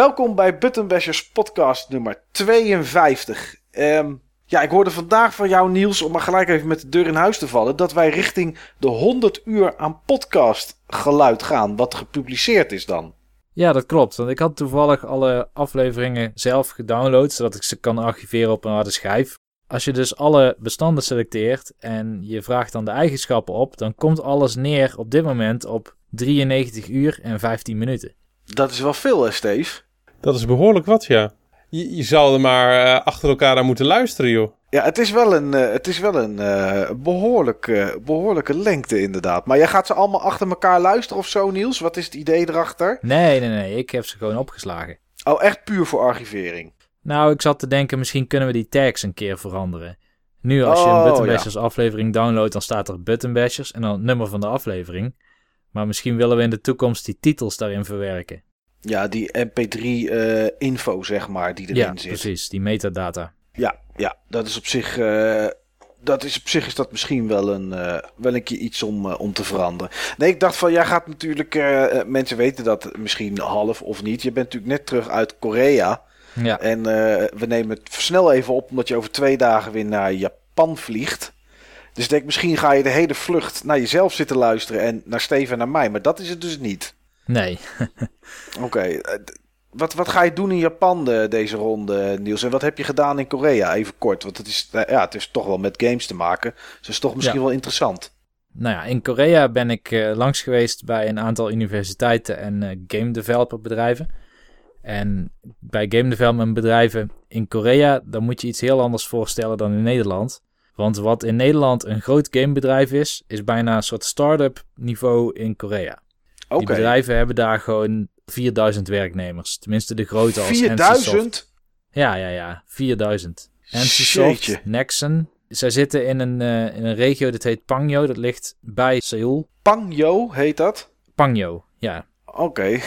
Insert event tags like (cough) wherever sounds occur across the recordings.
Welkom bij Button Bashers podcast nummer 52. Ehm, ja, ik hoorde vandaag van jou Niels, om maar gelijk even met de deur in huis te vallen, dat wij richting de 100 uur aan podcast geluid gaan, wat gepubliceerd is dan. Ja, dat klopt. Want ik had toevallig alle afleveringen zelf gedownload, zodat ik ze kan archiveren op een harde schijf. Als je dus alle bestanden selecteert en je vraagt dan de eigenschappen op, dan komt alles neer op dit moment op 93 uur en 15 minuten. Dat is wel veel, hè, Steve? Dat is behoorlijk wat, ja. Je, je zal er maar uh, achter elkaar aan moeten luisteren, joh. Ja, het is wel een, uh, het is wel een uh, behoorlijke, behoorlijke lengte, inderdaad. Maar jij gaat ze allemaal achter elkaar luisteren of zo, Niels? Wat is het idee erachter? Nee, nee, nee. Ik heb ze gewoon opgeslagen. Oh, echt puur voor archivering? Nou, ik zat te denken, misschien kunnen we die tags een keer veranderen. Nu, als je een Button Bashers ja. aflevering downloadt, dan staat er Button Bashers en dan het nummer van de aflevering. Maar misschien willen we in de toekomst die titels daarin verwerken. Ja, die MP3-info, uh, zeg maar, die erin ja, zit. precies, die metadata. Ja, ja dat is op zich. Uh, dat is op zich is dat misschien wel een, uh, wel een keer iets om, om te veranderen. Nee, ik dacht van, jij gaat natuurlijk. mensen weten dat misschien half of niet. Je bent natuurlijk net terug uit Korea. Ja. En we nemen het snel even op, omdat je over twee dagen weer naar Japan vliegt. Dus ik denk, misschien ga je de hele vlucht naar jezelf zitten luisteren en naar Steven en naar mij. Maar dat is het dus niet. Nee. Oké. Okay. Wat, wat ga je doen in Japan de, deze ronde, Niels? En wat heb je gedaan in Korea? Even kort, want het is, ja, het is toch wel met games te maken. Dus het is toch misschien ja. wel interessant. Nou ja, in Korea ben ik uh, langs geweest bij een aantal universiteiten en uh, game developer bedrijven. En bij game development bedrijven in Korea, dan moet je iets heel anders voorstellen dan in Nederland. Want wat in Nederland een groot gamebedrijf is, is bijna een soort start-up niveau in Korea. Okay. Die bedrijven hebben daar gewoon 4000 werknemers. Tenminste de grote als 4000? Ja, ja, ja. 4000. NCSoft, Nexon. Zij zitten in een, uh, in een regio dat heet Pangyo. Dat ligt bij Seoul. Pangyo heet dat? Pangyo, ja. Oké. Okay. (laughs)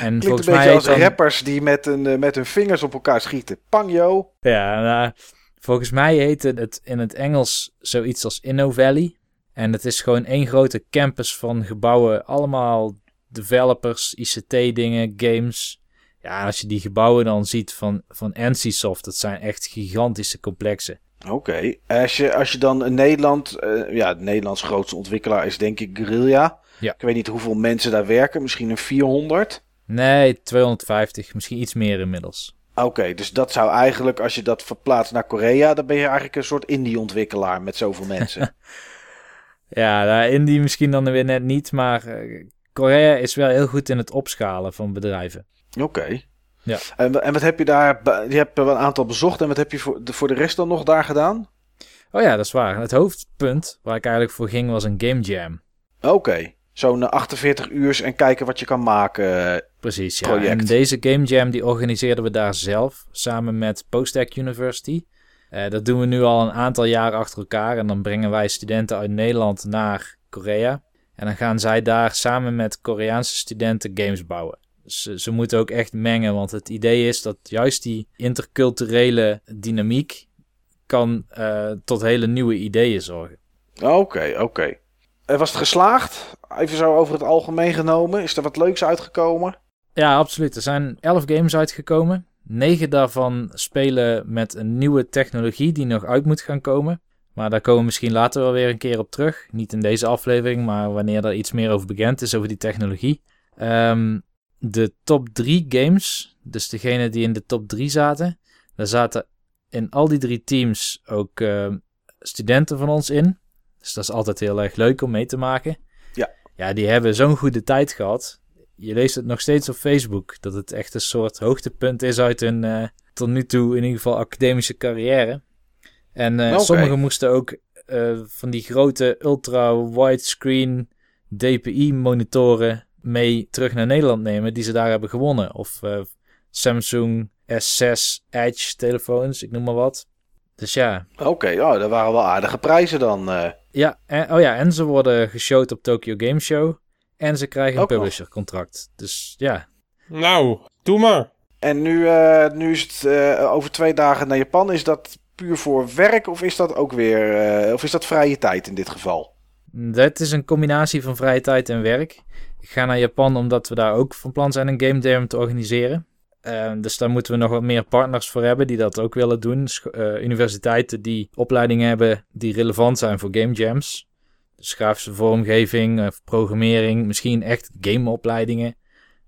en Klinkt een beetje als dan... rappers die met, een, uh, met hun vingers op elkaar schieten. Pangyo. Ja, nou, volgens mij heet het in het Engels zoiets als Inno Valley. En het is gewoon één grote campus van gebouwen. Allemaal developers, ICT-dingen, games. Ja, als je die gebouwen dan ziet van, van NCSoft, dat zijn echt gigantische complexen. Oké, okay. als, je, als je dan in Nederland, uh, ja, Nederlands grootste ontwikkelaar is denk ik Guerrilla. Ja. Ik weet niet hoeveel mensen daar werken, misschien een 400? Nee, 250, misschien iets meer inmiddels. Oké, okay, dus dat zou eigenlijk, als je dat verplaatst naar Korea, dan ben je eigenlijk een soort indie-ontwikkelaar met zoveel (laughs) mensen. Ja, nou, indie misschien dan weer net niet, maar uh, Korea is wel heel goed in het opschalen van bedrijven. Oké. Okay. Ja. En, en wat heb je daar, je hebt wel een aantal bezocht en wat heb je voor de, voor de rest dan nog daar gedaan? Oh ja, dat is waar. Het hoofdpunt waar ik eigenlijk voor ging was een game jam. Oké. Okay. Zo'n 48 uur en kijken wat je kan maken. Precies, ja. Project. En deze game jam die organiseerden we daar zelf samen met Postec University. Uh, dat doen we nu al een aantal jaren achter elkaar. En dan brengen wij studenten uit Nederland naar Korea. En dan gaan zij daar samen met Koreaanse studenten games bouwen. Ze, ze moeten ook echt mengen, want het idee is dat juist die interculturele dynamiek kan uh, tot hele nieuwe ideeën zorgen. Oké, okay, oké. Okay. Was het geslaagd? Even zo over het algemeen genomen. Is er wat leuks uitgekomen? Ja, absoluut. Er zijn elf games uitgekomen. Negen daarvan spelen met een nieuwe technologie die nog uit moet gaan komen. Maar daar komen we misschien later wel weer een keer op terug. Niet in deze aflevering, maar wanneer er iets meer over bekend is over die technologie. Um, de top drie games, dus degene die in de top drie zaten, daar zaten in al die drie teams ook uh, studenten van ons in. Dus dat is altijd heel erg leuk om mee te maken. Ja. Ja, die hebben zo'n goede tijd gehad. Je leest het nog steeds op Facebook, dat het echt een soort hoogtepunt is uit hun uh, tot nu toe in ieder geval academische carrière. En uh, okay. sommigen moesten ook uh, van die grote ultra widescreen DPI monitoren mee terug naar Nederland nemen die ze daar hebben gewonnen. Of Samsung S6 Edge telefoons, ik noem maar wat. Dus ja. Oké, okay, oh, dat waren wel aardige prijzen dan. Ja, en, oh ja, en ze worden geshowd op Tokyo Game Show. En ze krijgen een publisher contract. Dus ja. Nou, doe maar. En nu, uh, nu is het uh, over twee dagen naar Japan. Is dat puur voor werk of is dat ook weer, uh, of is dat vrije tijd in dit geval? Dat is een combinatie van vrije tijd en werk. Ik ga naar Japan omdat we daar ook van plan zijn een game jam te organiseren. Uh, dus daar moeten we nog wat meer partners voor hebben die dat ook willen doen. Uh, universiteiten die opleidingen hebben die relevant zijn voor game jams. Dus grafische vormgeving, uh, programmering, misschien echt gameopleidingen.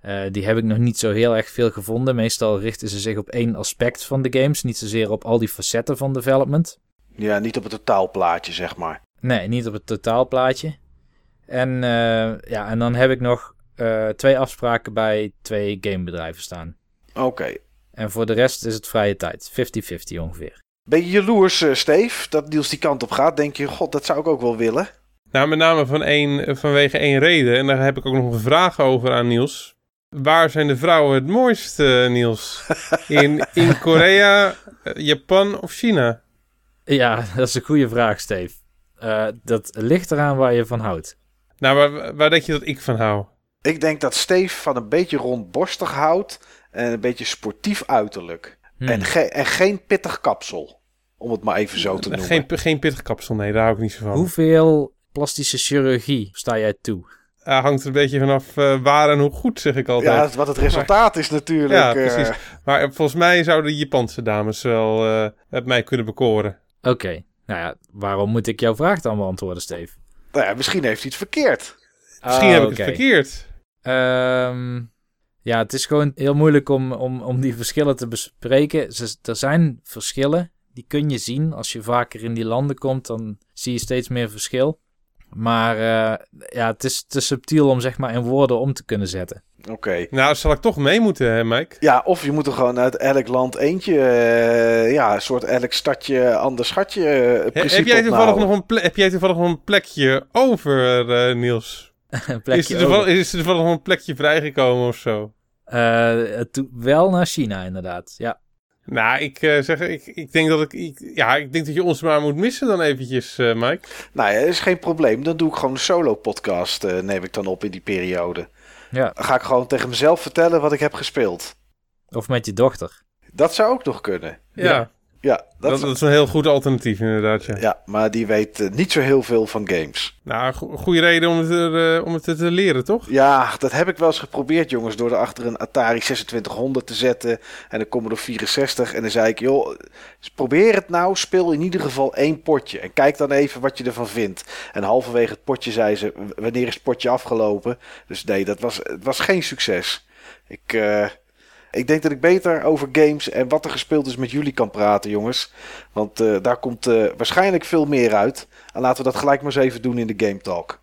Uh, die heb ik nog niet zo heel erg veel gevonden. Meestal richten ze zich op één aspect van de games, niet zozeer op al die facetten van development. Ja, niet op het totaalplaatje, zeg maar. Nee, niet op het totaalplaatje. En, uh, ja, en dan heb ik nog uh, twee afspraken bij twee gamebedrijven staan. Oké. Okay. En voor de rest is het vrije tijd. 50-50 ongeveer. Ben je jaloers, Steve, dat Niels die kant op gaat? Denk je, god, dat zou ik ook wel willen? Nou, met name van één, vanwege één reden. En daar heb ik ook nog een vraag over aan Niels. Waar zijn de vrouwen het mooist, Niels? (laughs) In, in Korea, Japan of China? Ja, dat is een goede vraag, Steve. Uh, dat ligt eraan waar je van houdt. Nou, waar, waar denk je dat ik van hou? Ik denk dat Steve van een beetje rondborstig houdt en een beetje sportief uiterlijk. Hmm. En, ge en geen pittig kapsel, om het maar even zo te noemen. Geen, geen pittig kapsel, nee, daar hou ik niet zo van. Hoeveel plastische chirurgie sta jij toe? Uh, hangt er een beetje vanaf uh, waar en hoe goed, zeg ik altijd. Ja, wat het resultaat maar, is natuurlijk. Ja, precies. Maar volgens mij zouden de Japanse dames wel het mij kunnen bekoren. Oké. Okay. Nou ja, waarom moet ik jouw vraag dan beantwoorden, Steve? Nou ja, misschien heeft hij iets verkeerd. Misschien oh, heb ik okay. het verkeerd. Um, ja, het is gewoon heel moeilijk om, om, om die verschillen te bespreken. Ze, er zijn verschillen, die kun je zien. Als je vaker in die landen komt, dan zie je steeds meer verschil. Maar uh, ja, het is te subtiel om zeg maar in woorden om te kunnen zetten. Oké. Okay. Nou, zal ik toch mee moeten, hè, Mike? Ja, of je moet er gewoon uit elk land eentje, uh, ja, een soort elk stadje, ander schatje uh, He, heb, jij toevallig nog een heb jij toevallig nog een plekje over, uh, Niels? (laughs) een plekje is, er toevallig, is er toevallig nog een plekje vrijgekomen of zo? wel naar China, inderdaad, ja. Nou, ik uh, zeg, ik, ik denk dat ik, ik, ja, ik denk dat je ons maar moet missen dan eventjes, uh, Mike. Nou ja, is geen probleem. Dan doe ik gewoon een solo podcast, uh, neem ik dan op in die periode. Ja. Dan ga ik gewoon tegen mezelf vertellen wat ik heb gespeeld. Of met je dochter. Dat zou ook nog kunnen. Ja. ja. Ja, dat, dat, is een heel goed alternatief inderdaad. Ja, ja maar die weet uh, niet zo heel veel van games. Nou, go goede reden om het, er, uh, om het te leren, toch? Ja, dat heb ik wel eens geprobeerd, jongens. Door er achter een Atari 2600 te zetten en een Commodore 64. En dan zei ik, joh, probeer het nou. Speel in ieder geval één potje. En kijk dan even wat je ervan vindt. En halverwege het potje zei ze, wanneer is het potje afgelopen? Dus nee, dat was, het was geen succes. Ik... Uh, ik denk dat ik beter over games en wat er gespeeld is met jullie kan praten, jongens. Want uh, daar komt uh, waarschijnlijk veel meer uit. En laten we dat gelijk maar eens even doen in de Game Talk.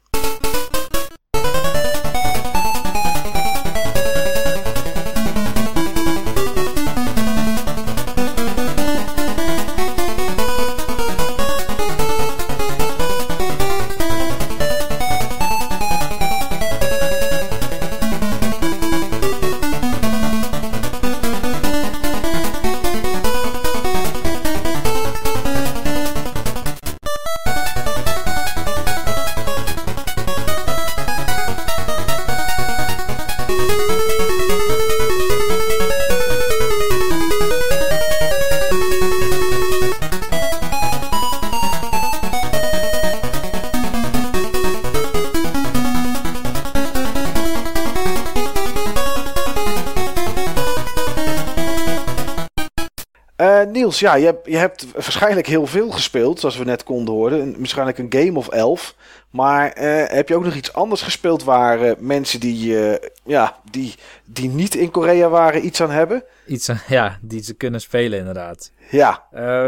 Ja, je hebt, je hebt waarschijnlijk heel veel gespeeld, zoals we net konden horen. Waarschijnlijk een game of elf. Maar uh, heb je ook nog iets anders gespeeld waar uh, mensen die, uh, ja, die, die niet in Korea waren iets aan hebben? Iets aan, ja, die ze kunnen spelen inderdaad. Ja.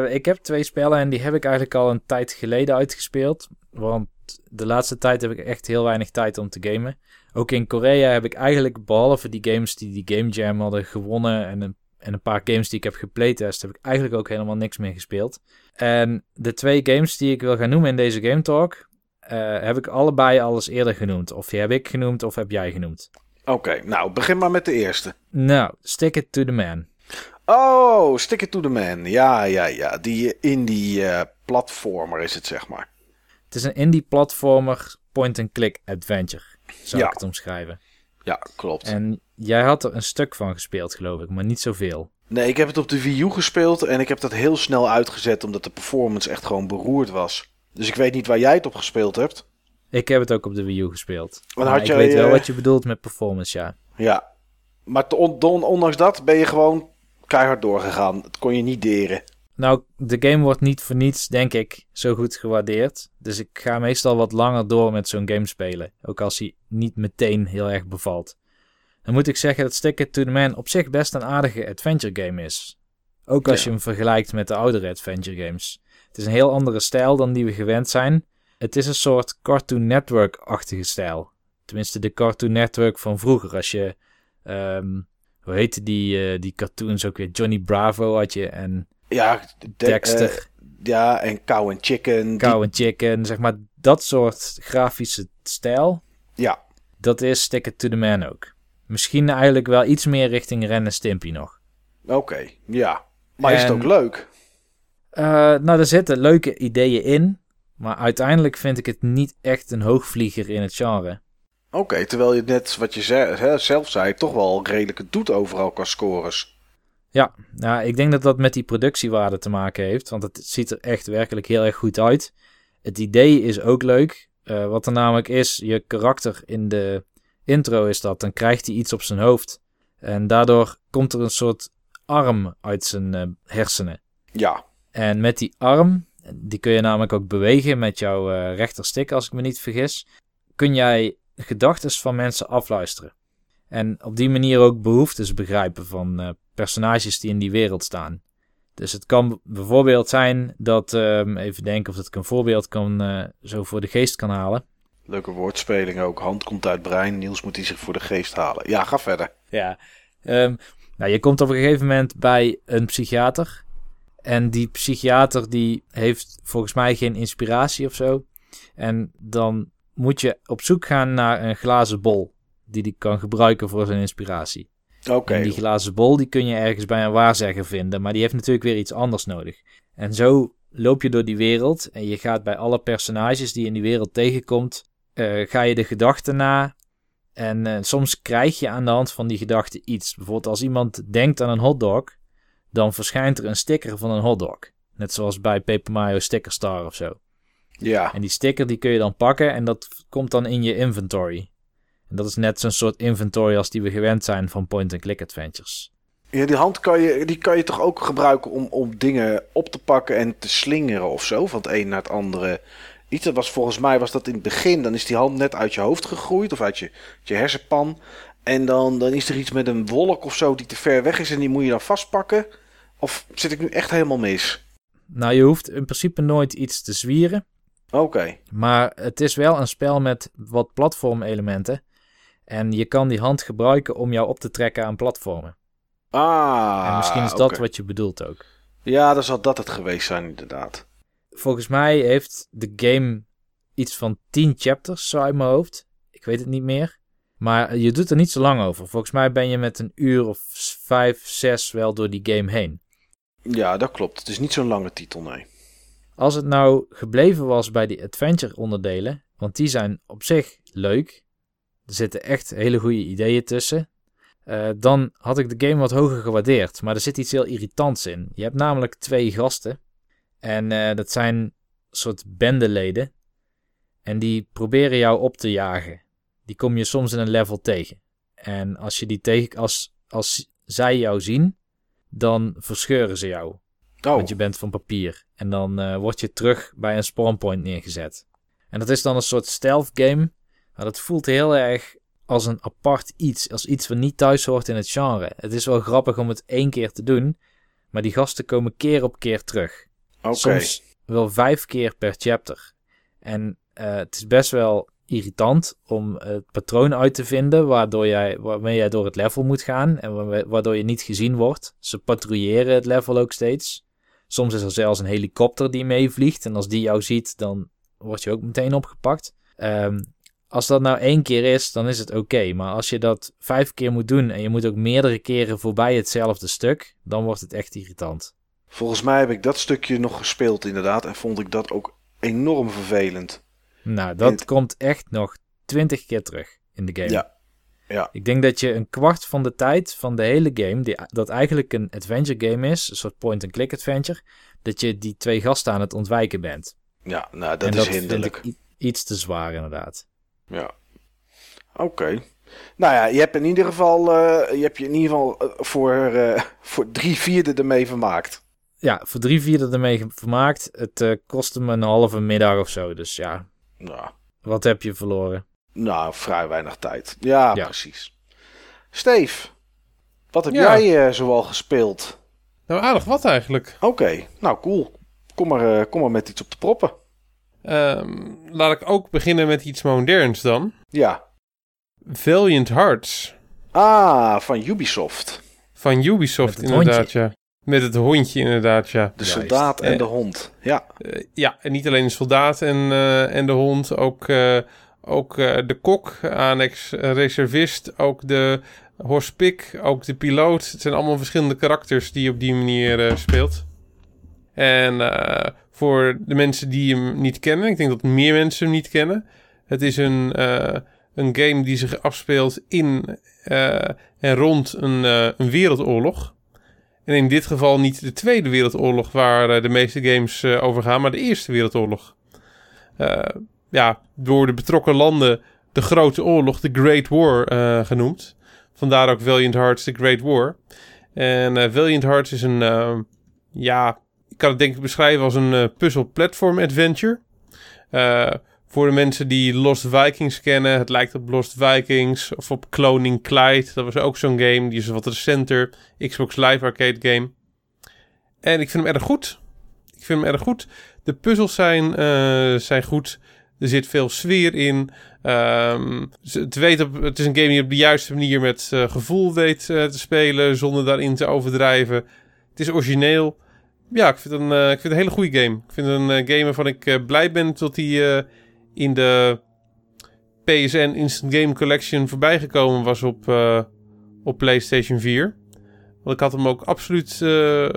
ik heb twee spellen en die heb ik eigenlijk al een tijd geleden uitgespeeld. Want de laatste tijd heb ik echt heel weinig tijd om te gamen. Ook in Korea heb ik eigenlijk, behalve die games die die Game Jam hadden gewonnen en een en een paar games die ik heb geplaytest, heb ik eigenlijk ook helemaal niks meer gespeeld. En de twee games die ik wil gaan noemen in deze Game Talk, uh, heb ik allebei al eens eerder genoemd. Of die heb ik genoemd of heb jij genoemd. Oké, nou begin maar met de eerste. Nou, Stick It To The Man. Oh, Stick It To The Man. Ja, ja, ja. Die indie uh, platformer is het, zeg maar. Het is een indie platformer point-and-click adventure, zou ik het omschrijven. Ja, klopt. En jij had er een stuk van gespeeld, geloof ik, maar niet zoveel. Nee, ik heb het op de Wii U gespeeld en ik heb dat heel snel uitgezet omdat de performance echt gewoon beroerd was. Dus ik weet niet waar jij het op gespeeld hebt. Ik heb het ook op de Wii U gespeeld. Maar had ik jij, weet wel eh, wat je bedoelt met performance, ja. Ja. Maar on- ondanks dat ben je gewoon keihard doorgegaan. Het kon je niet deren. Nou, de game wordt niet voor niets, denk ik, zo goed gewaardeerd. Dus ik ga meestal wat langer door met zo'n game spelen. Ook als hij niet meteen heel erg bevalt. Dan moet ik zeggen dat Stick It to the Man op zich best een aardige adventure game is. Ook als Ja. je hem vergelijkt met de oudere adventure games. Het is een heel andere stijl dan die we gewend zijn. Het is een soort Cartoon Network-achtige stijl. Tenminste, de Cartoon Network van vroeger. Als je, ehm, hoe heette die, eh, die cartoons ook weer? Johnny Bravo had je en Ja, de- Dexter. eh, ja, en Cow and Chicken. die- Cow and Chicken, zeg maar dat soort grafische stijl, ja, dat is Stick It to the Man ook. Misschien eigenlijk wel iets meer richting Ren en Stimpy nog. oké. ja. Maar is het ook leuk? Eh, nou, er zitten leuke ideeën in, maar uiteindelijk vind ik het niet echt een hoogvlieger in het genre. Oké, terwijl je net wat je ze- hè, zelf zei, toch wel redelijk het doet overal qua scores. Ja, nou, ik denk dat dat met die productiewaarde te maken heeft, want het ziet er echt werkelijk heel erg goed uit. Het idee is ook leuk. Eh, wat er namelijk is, je karakter in de intro is dat, dan krijgt hij iets op zijn hoofd. En daardoor komt er een soort arm uit zijn eh, hersenen. Ja, En met die arm, die kun je namelijk ook bewegen met jouw eh rechterstick, als ik me niet vergis, kun jij gedachten van mensen afluisteren. En op die manier ook behoeftes begrijpen van eh, personages die in die wereld staan. Dus het kan bijvoorbeeld zijn dat, ehm, even denken of dat ik een voorbeeld kan, zo voor de geest kan halen. Leuke woordspeling ook. Hand komt uit brein, Niels moet die zich voor de geest halen. Ja, ga verder. Ja. Ehm, nou, je komt op een gegeven moment bij een psychiater. En die psychiater die heeft volgens mij geen inspiratie of zo. En dan moet je op zoek gaan naar een glazen bol. Die die kan gebruiken voor zijn inspiratie. Oké, En die glazen bol die kun je ergens bij een waarzegger vinden. Maar die heeft natuurlijk weer iets anders nodig. En zo loop je door die wereld. En je gaat bij alle personages die je in die wereld tegenkomt. Eh, ga je de gedachten na. En eh, soms krijg je aan de hand van die gedachten iets. Bijvoorbeeld als iemand denkt aan een hotdog. Dan verschijnt er een sticker van een hotdog. Net zoals bij Paper Mario Sticker Star of zo. ja. En die sticker die kun je dan pakken en dat komt dan in je inventory. En dat is net zo'n soort inventory als die we gewend zijn van point-and-click adventures. ja, die hand kan je, die kan je toch ook gebruiken om, om dingen op te pakken en te slingeren of zo, van het een naar het andere. Iets dat was volgens mij was dat in het begin, dan is die hand net uit je hoofd gegroeid of uit je, uit je hersenpan. En dan, dan is er iets met een wolk of zo die te ver weg is en die moet je dan vastpakken. Of zit ik nu echt helemaal mis? Nou, je hoeft in principe nooit iets te zwieren. Oké, Maar het is wel een spel met wat platformelementen. En je kan die hand gebruiken om jou op te trekken aan platformen. ah. en misschien is dat wat je bedoelt ook. Ja, dan zal dat het geweest zijn inderdaad. Volgens mij heeft de game iets van 10 chapters, zo uit mijn hoofd. Ik weet het niet meer. Maar je doet er niet zo lang over. Volgens mij ben je met een uur of vijf, zes wel door die game heen. Ja, dat klopt. Het is niet zo'n lange titel, nee. Als het nou gebleven was bij die adventure onderdelen, want die zijn op zich leuk. Er zitten echt hele goede ideeën tussen. eh, dan had ik de game wat hoger gewaardeerd. Maar er zit iets heel irritants in. Je hebt namelijk twee gasten. En eh, dat zijn soort bendeleden. En die proberen jou op te jagen. Die kom je soms in een level tegen. En als je die tegen, als, als zij jou zien, dan verscheuren ze jou. Oh, Want je bent van papier. En dan eh, word je terug bij een spawnpoint neergezet. En dat is dan een soort stealth game. Maar dat voelt heel erg als een apart iets. Als iets wat niet thuis hoort in het genre. Het is wel grappig om het één keer te doen. Maar die gasten komen keer op keer terug. Oké. Soms wel vijf keer per chapter. En eh, het is best wel irritant om het patroon uit te vinden waardoor jij, waarmee jij door het level moet gaan en waardoor je niet gezien wordt. Ze patrouilleren het level ook steeds. Soms is er zelfs een helikopter die meevliegt en als die jou ziet, dan word je ook meteen opgepakt. Ehm, als dat nou één keer is, dan is het oké. Maar als je dat vijf keer moet doen en je moet ook meerdere keren voorbij hetzelfde stuk, dan wordt het echt irritant. Volgens mij heb ik dat stukje nog gespeeld inderdaad. En vond ik dat ook enorm vervelend. Nou, dat komt echt nog twintig keer terug in de game. Ja. Ja. Ik denk dat je een kwart van de tijd van de hele game, die, dat eigenlijk een adventure game is, een soort point-and-click adventure, dat je die twee gasten aan het ontwijken bent. Ja, nou dat en is dat hinderlijk. Vind ik, iets te zwaar inderdaad. Ja. Oké. Nou ja, je hebt in ieder geval, eh, je hebt je in ieder geval eh, voor, eh, voor drie vierde ermee vermaakt. Ja, voor drie vierde ermee vermaakt. Het eh, kostte me een halve middag of zo. Dus ja, Nou, wat heb je verloren? nou vrij weinig tijd. Ja, Ja. precies. Steve, wat heb Ja. jij eh, zoal gespeeld? Nou, aardig wat eigenlijk. Oké, nou cool. Kom maar, eh, kom maar met iets op de proppen. Ehm, laat ik ook beginnen met iets moderns dan. Ja. Valiant Hearts Ah, van Ubisoft. van Ubisoft inderdaad, hondje. ja. Met het hondje inderdaad, ja. De Juist. soldaat en Eh. de hond. Ja. Eh, ja, en niet alleen de soldaat en, eh, en de hond, ook, eh, ook eh, de kok, annex reservist, ook de horspik, ook de piloot. Het zijn allemaal verschillende karakters die je op die manier eh, speelt. En eh, voor de mensen die hem niet kennen, ik denk dat meer mensen hem niet kennen. Het is een, eh, een game die zich afspeelt in eh, en rond een, eh, een wereldoorlog. En in dit geval niet de Tweede Wereldoorlog waar eh, de meeste games eh, over gaan, maar de Eerste Wereldoorlog. Eh, ja, door de betrokken landen de Grote Oorlog, de Great War, genoemd. Vandaar ook Valiant Hearts, The Great War. En Valiant Hearts is een, eh, ja, ik kan het denk ik beschrijven als een eh, puzzle-platform adventure. Voor de mensen die Lost Vikings kennen, het lijkt op Lost Vikings of op Cloning Clyde. Dat was ook zo'n game, die is wat recenter. Xbox Live Arcade game. En ik vind hem erg goed. Ik vind hem erg goed. De puzzels zijn, eh, zijn goed. Er zit veel sfeer in. Ehm, ze- het, weet op, het is een game die op de juiste manier met eh, gevoel weet eh, te spelen. Zonder daarin te overdrijven. Het is origineel. Ja, ik vind, een, ik vind het een hele goede game. Ik vind een game waarvan ik blij ben dat eh, in de PSN Instant Game Collection voorbij gekomen was op, eh, op PlayStation 4. Want ik had hem ook absoluut. eh,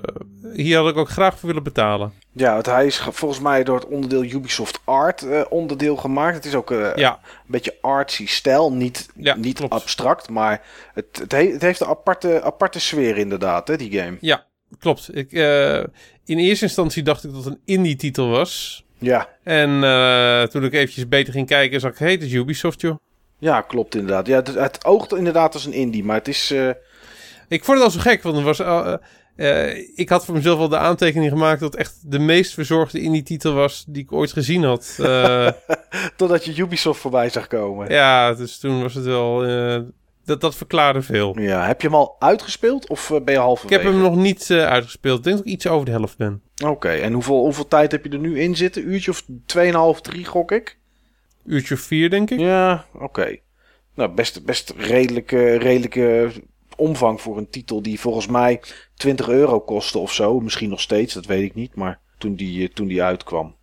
hier had ik ook graag voor willen betalen. Ja, want hij is ge- volgens mij door het onderdeel Ubisoft Art eh, onderdeel gemaakt. Het is ook Ja, een beetje artsy stijl. Niet, Ja, niet klopt. abstract, maar het, het, he- het heeft een aparte, aparte sfeer inderdaad, hè, die game. ja, klopt. Ik, in eerste instantie dacht ik dat het een indie-titel was. Ja, En eh, toen ik eventjes beter ging kijken, zag ik, hey, het is Ubisoft, joh. ja klopt inderdaad. Ja, het, het oogt inderdaad als een indie, maar het is... eh, Ik vond het al zo gek, want er was, eh, ik had voor mezelf al de aantekening gemaakt dat het echt de meest verzorgde indie-titel was die ik ooit gezien had. (laughs) Totdat je Ubisoft voorbij zag komen. ja, dus toen was het wel, dat, dat verklaarde veel. Ja, heb je hem al uitgespeeld of eh, ben je Ik halverwege? heb hem nog niet eh, uitgespeeld. Ik denk dat ik iets over de helft ben. Oké, en hoeveel, hoeveel tijd heb je er nu in zitten? Uurtje of 2,5, 3 gok ik? Uurtje of vier, denk ik. Ja, oké. Nou, best, best redelijke, redelijke omvang voor een titel die volgens mij 20 euro kostte of zo. Misschien nog steeds, dat weet ik niet. Maar toen die, eh, toen die uitkwam.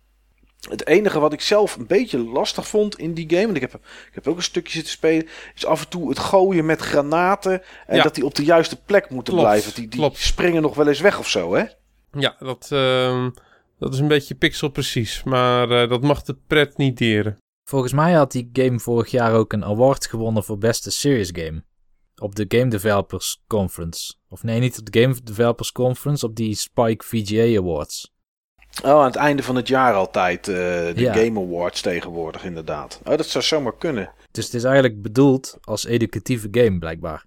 Het enige wat ik zelf een beetje lastig vond in die game, want ik heb, ik heb ook een stukje zitten spelen, is af en toe het gooien met granaten en Ja. dat die op de juiste plek moeten Klopt, blijven. Die, die klopt. springen nog wel eens weg of zo, hè? Ja, dat, ehm, dat is een beetje pixel precies. Maar eh, dat mag de pret niet deren. Volgens mij had die game vorig jaar ook een award gewonnen voor beste serious game. Op de Game Developers Conference. Of nee, niet op de Game Developers Conference, op die Spike VGA Awards. Oh, aan het einde van het jaar altijd. eh, de Ja. Game Awards tegenwoordig, inderdaad. Oh, dat zou zomaar kunnen. Dus het is eigenlijk bedoeld als educatieve game, blijkbaar.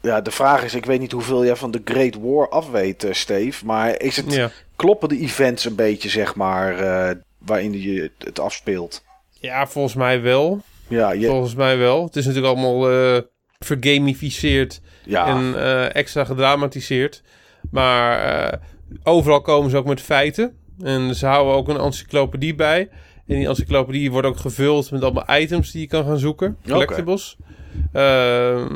Ja, de vraag is, ik weet niet hoeveel jij van de Great War af weet, eh, Steve. Maar is het, Ja. kloppen de events een beetje, zeg maar, eh, waarin je het afspeelt? ja, volgens mij wel. Ja, je, Volgens mij wel. Het is natuurlijk allemaal eh vergamificeerd ja, en eh, extra gedramatiseerd. Maar eh, overal komen ze ook met feiten. En ze houden ook een encyclopedie bij. En die encyclopedie wordt ook gevuld met allemaal items die je kan gaan zoeken. Collectibles. Ehm,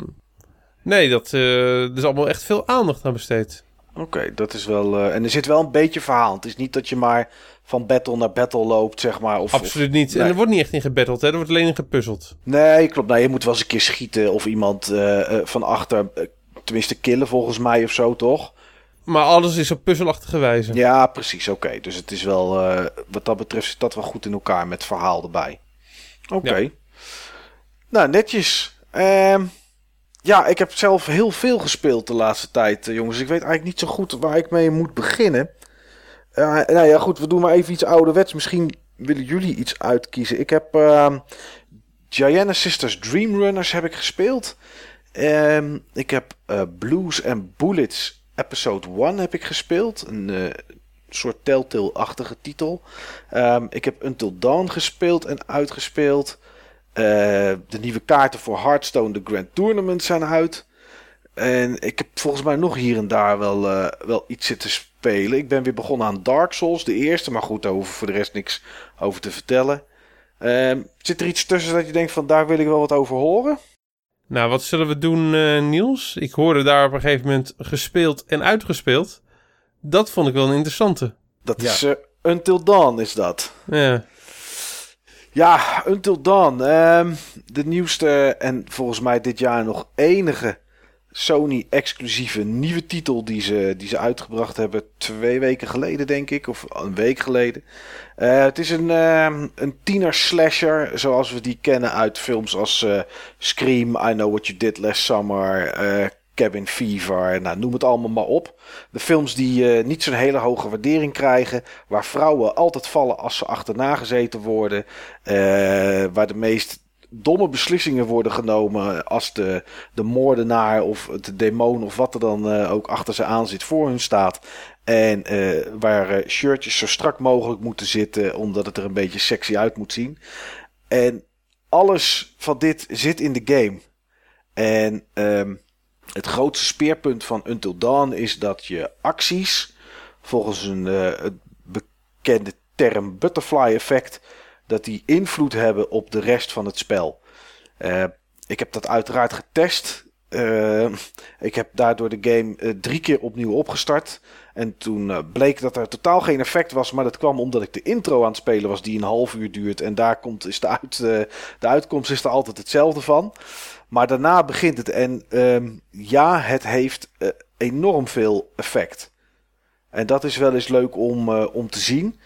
nee, dat, eh, er is allemaal echt veel aandacht aan besteed. oké, dat is wel... eh, en er zit wel een beetje verhaal. Het is niet dat je maar van battle naar battle loopt, zeg maar. Of, Absoluut niet. nee. En er wordt niet echt in gebatteld, hè. Er wordt alleen in gepuzzeld. Nee, klopt. Nee, je moet wel eens een keer schieten of iemand eh, van achter... tenminste killen volgens mij of zo, toch? Maar alles is op puzzelachtige wijze. Ja, precies. Oké. Dus het is wel, eh, wat dat betreft, zit dat wel goed in elkaar met verhaal erbij. Oké. Nou, netjes. Ehm, ja, ik heb zelf heel veel gespeeld de laatste tijd, eh, jongens. Ik weet eigenlijk niet zo goed waar ik mee moet beginnen. Eh, nou ja, goed, we doen maar even iets ouderwets. Misschien willen jullie iets uitkiezen? Ik heb uh, Gianna Sisters Dream Runners heb ik gespeeld. Um, ik heb uh, Blues and Bullets Episode 1 heb ik gespeeld. Een uh, soort Telltale-achtige titel. Um, ik heb Until Dawn gespeeld en uitgespeeld. Uh, de nieuwe kaarten voor Hearthstone, de Grand Tournament zijn uit. En ik heb volgens mij nog hier en daar wel, uh, wel iets zitten spelen. Ik ben weer begonnen aan Dark Souls, de eerste. Maar goed, daar hoef ik voor de rest niks over te vertellen. Uh, zit er iets tussen dat je denkt van daar wil ik wel wat over horen? Nou, wat zullen we doen, uh, Niels? Ik hoorde daar op een gegeven moment gespeeld en uitgespeeld. Dat vond ik wel een interessante. Dat ja. is uh, Until Dawn, is dat. Ja. Ja, Until Dawn. Uh, de nieuwste en volgens mij dit jaar nog enige Sony-exclusieve nieuwe titel die ze, die ze uitgebracht hebben twee weken geleden, denk ik. Of een week geleden. Uh, het is een, uh, een tiener-slasher zoals we die kennen uit films als uh, Scream, I Know What You Did Last Summer, Cabin Fever, nou, noem het allemaal maar op. De films die niet zo'n hele hoge waardering krijgen, waar vrouwen altijd vallen als ze achterna gezeten worden, waar de meest domme beslissingen worden genomen als de, de moordenaar of de demon of wat er dan uh, ook achter ze aan zit voor hun staat. En uh, waar uh, shirtjes zo strak mogelijk moeten zitten omdat het er een beetje sexy uit moet zien. En alles van dit zit in de game. En um, het grootste speerpunt van Until Dawn is dat je acties volgens een bekende term butterfly effect dat die invloed hebben op de rest van het spel. Uh, ik heb dat uiteraard getest. Uh, ik heb daardoor de game uh, drie keer opnieuw opgestart. En toen bleek dat er totaal geen effect was. Maar dat kwam omdat ik de intro aan het spelen was, die een half uur duurt. En daar komt, is de, uit, de uitkomst is er altijd hetzelfde van. Maar daarna begint het. En ehm, ja, het heeft enorm veel effect. En dat is wel eens leuk om, om te zien.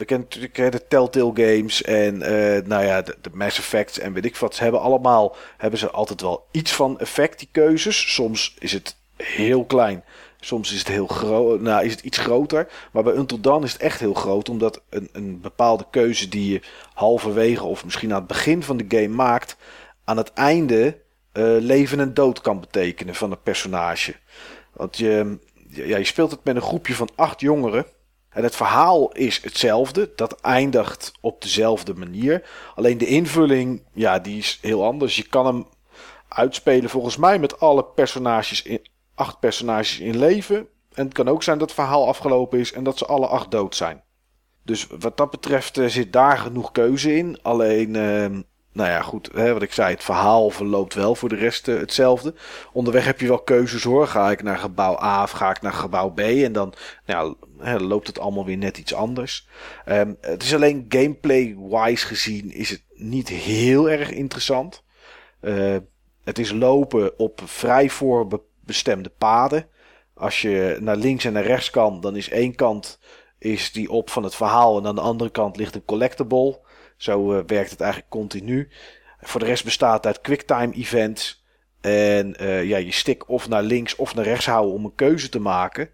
We kennen natuurlijk de Telltale Games en uh, nou ja, de, Mass Effects en weet ik wat. Ze hebben allemaal, hebben ze altijd wel iets van effect, die keuzes. Soms is het heel klein. Soms is het heel groot, nou is het iets groter. Maar bij Until Dawn is het echt heel groot. Omdat een, een bepaalde keuze die je halverwege of misschien aan het begin van de game maakt. Aan het einde uh, leven en dood kan betekenen van een personage. Want je, ja, je speelt het met een groepje van acht jongeren. En het verhaal is hetzelfde. Dat eindigt op dezelfde manier. Alleen de invulling, ja, die is heel anders. Je kan hem uitspelen volgens mij met alle personages in, acht personages in leven. En het kan ook zijn dat het verhaal afgelopen is en dat ze alle acht dood zijn. Dus wat dat betreft uh, zit daar genoeg keuze in. Alleen, uh, nou ja, goed, hè, wat ik zei, het verhaal verloopt wel voor de rest uh, hetzelfde. Onderweg heb je wel keuzes hoor. Ga ik naar gebouw A of ga ik naar gebouw B? En dan nou, hè, loopt het allemaal weer net iets anders. Um, het is alleen gameplay-wise gezien is het niet heel erg interessant. Uh, het is lopen op vrij voorbestemde paden. Als je naar links en naar rechts kan, dan is één kant is die op van het verhaal en aan de andere kant ligt een collectible. Zo uh, werkt het eigenlijk continu. Voor de rest bestaat het uit quicktime events. En uh, ja, je stick of naar links of naar rechts houden om een keuze te maken.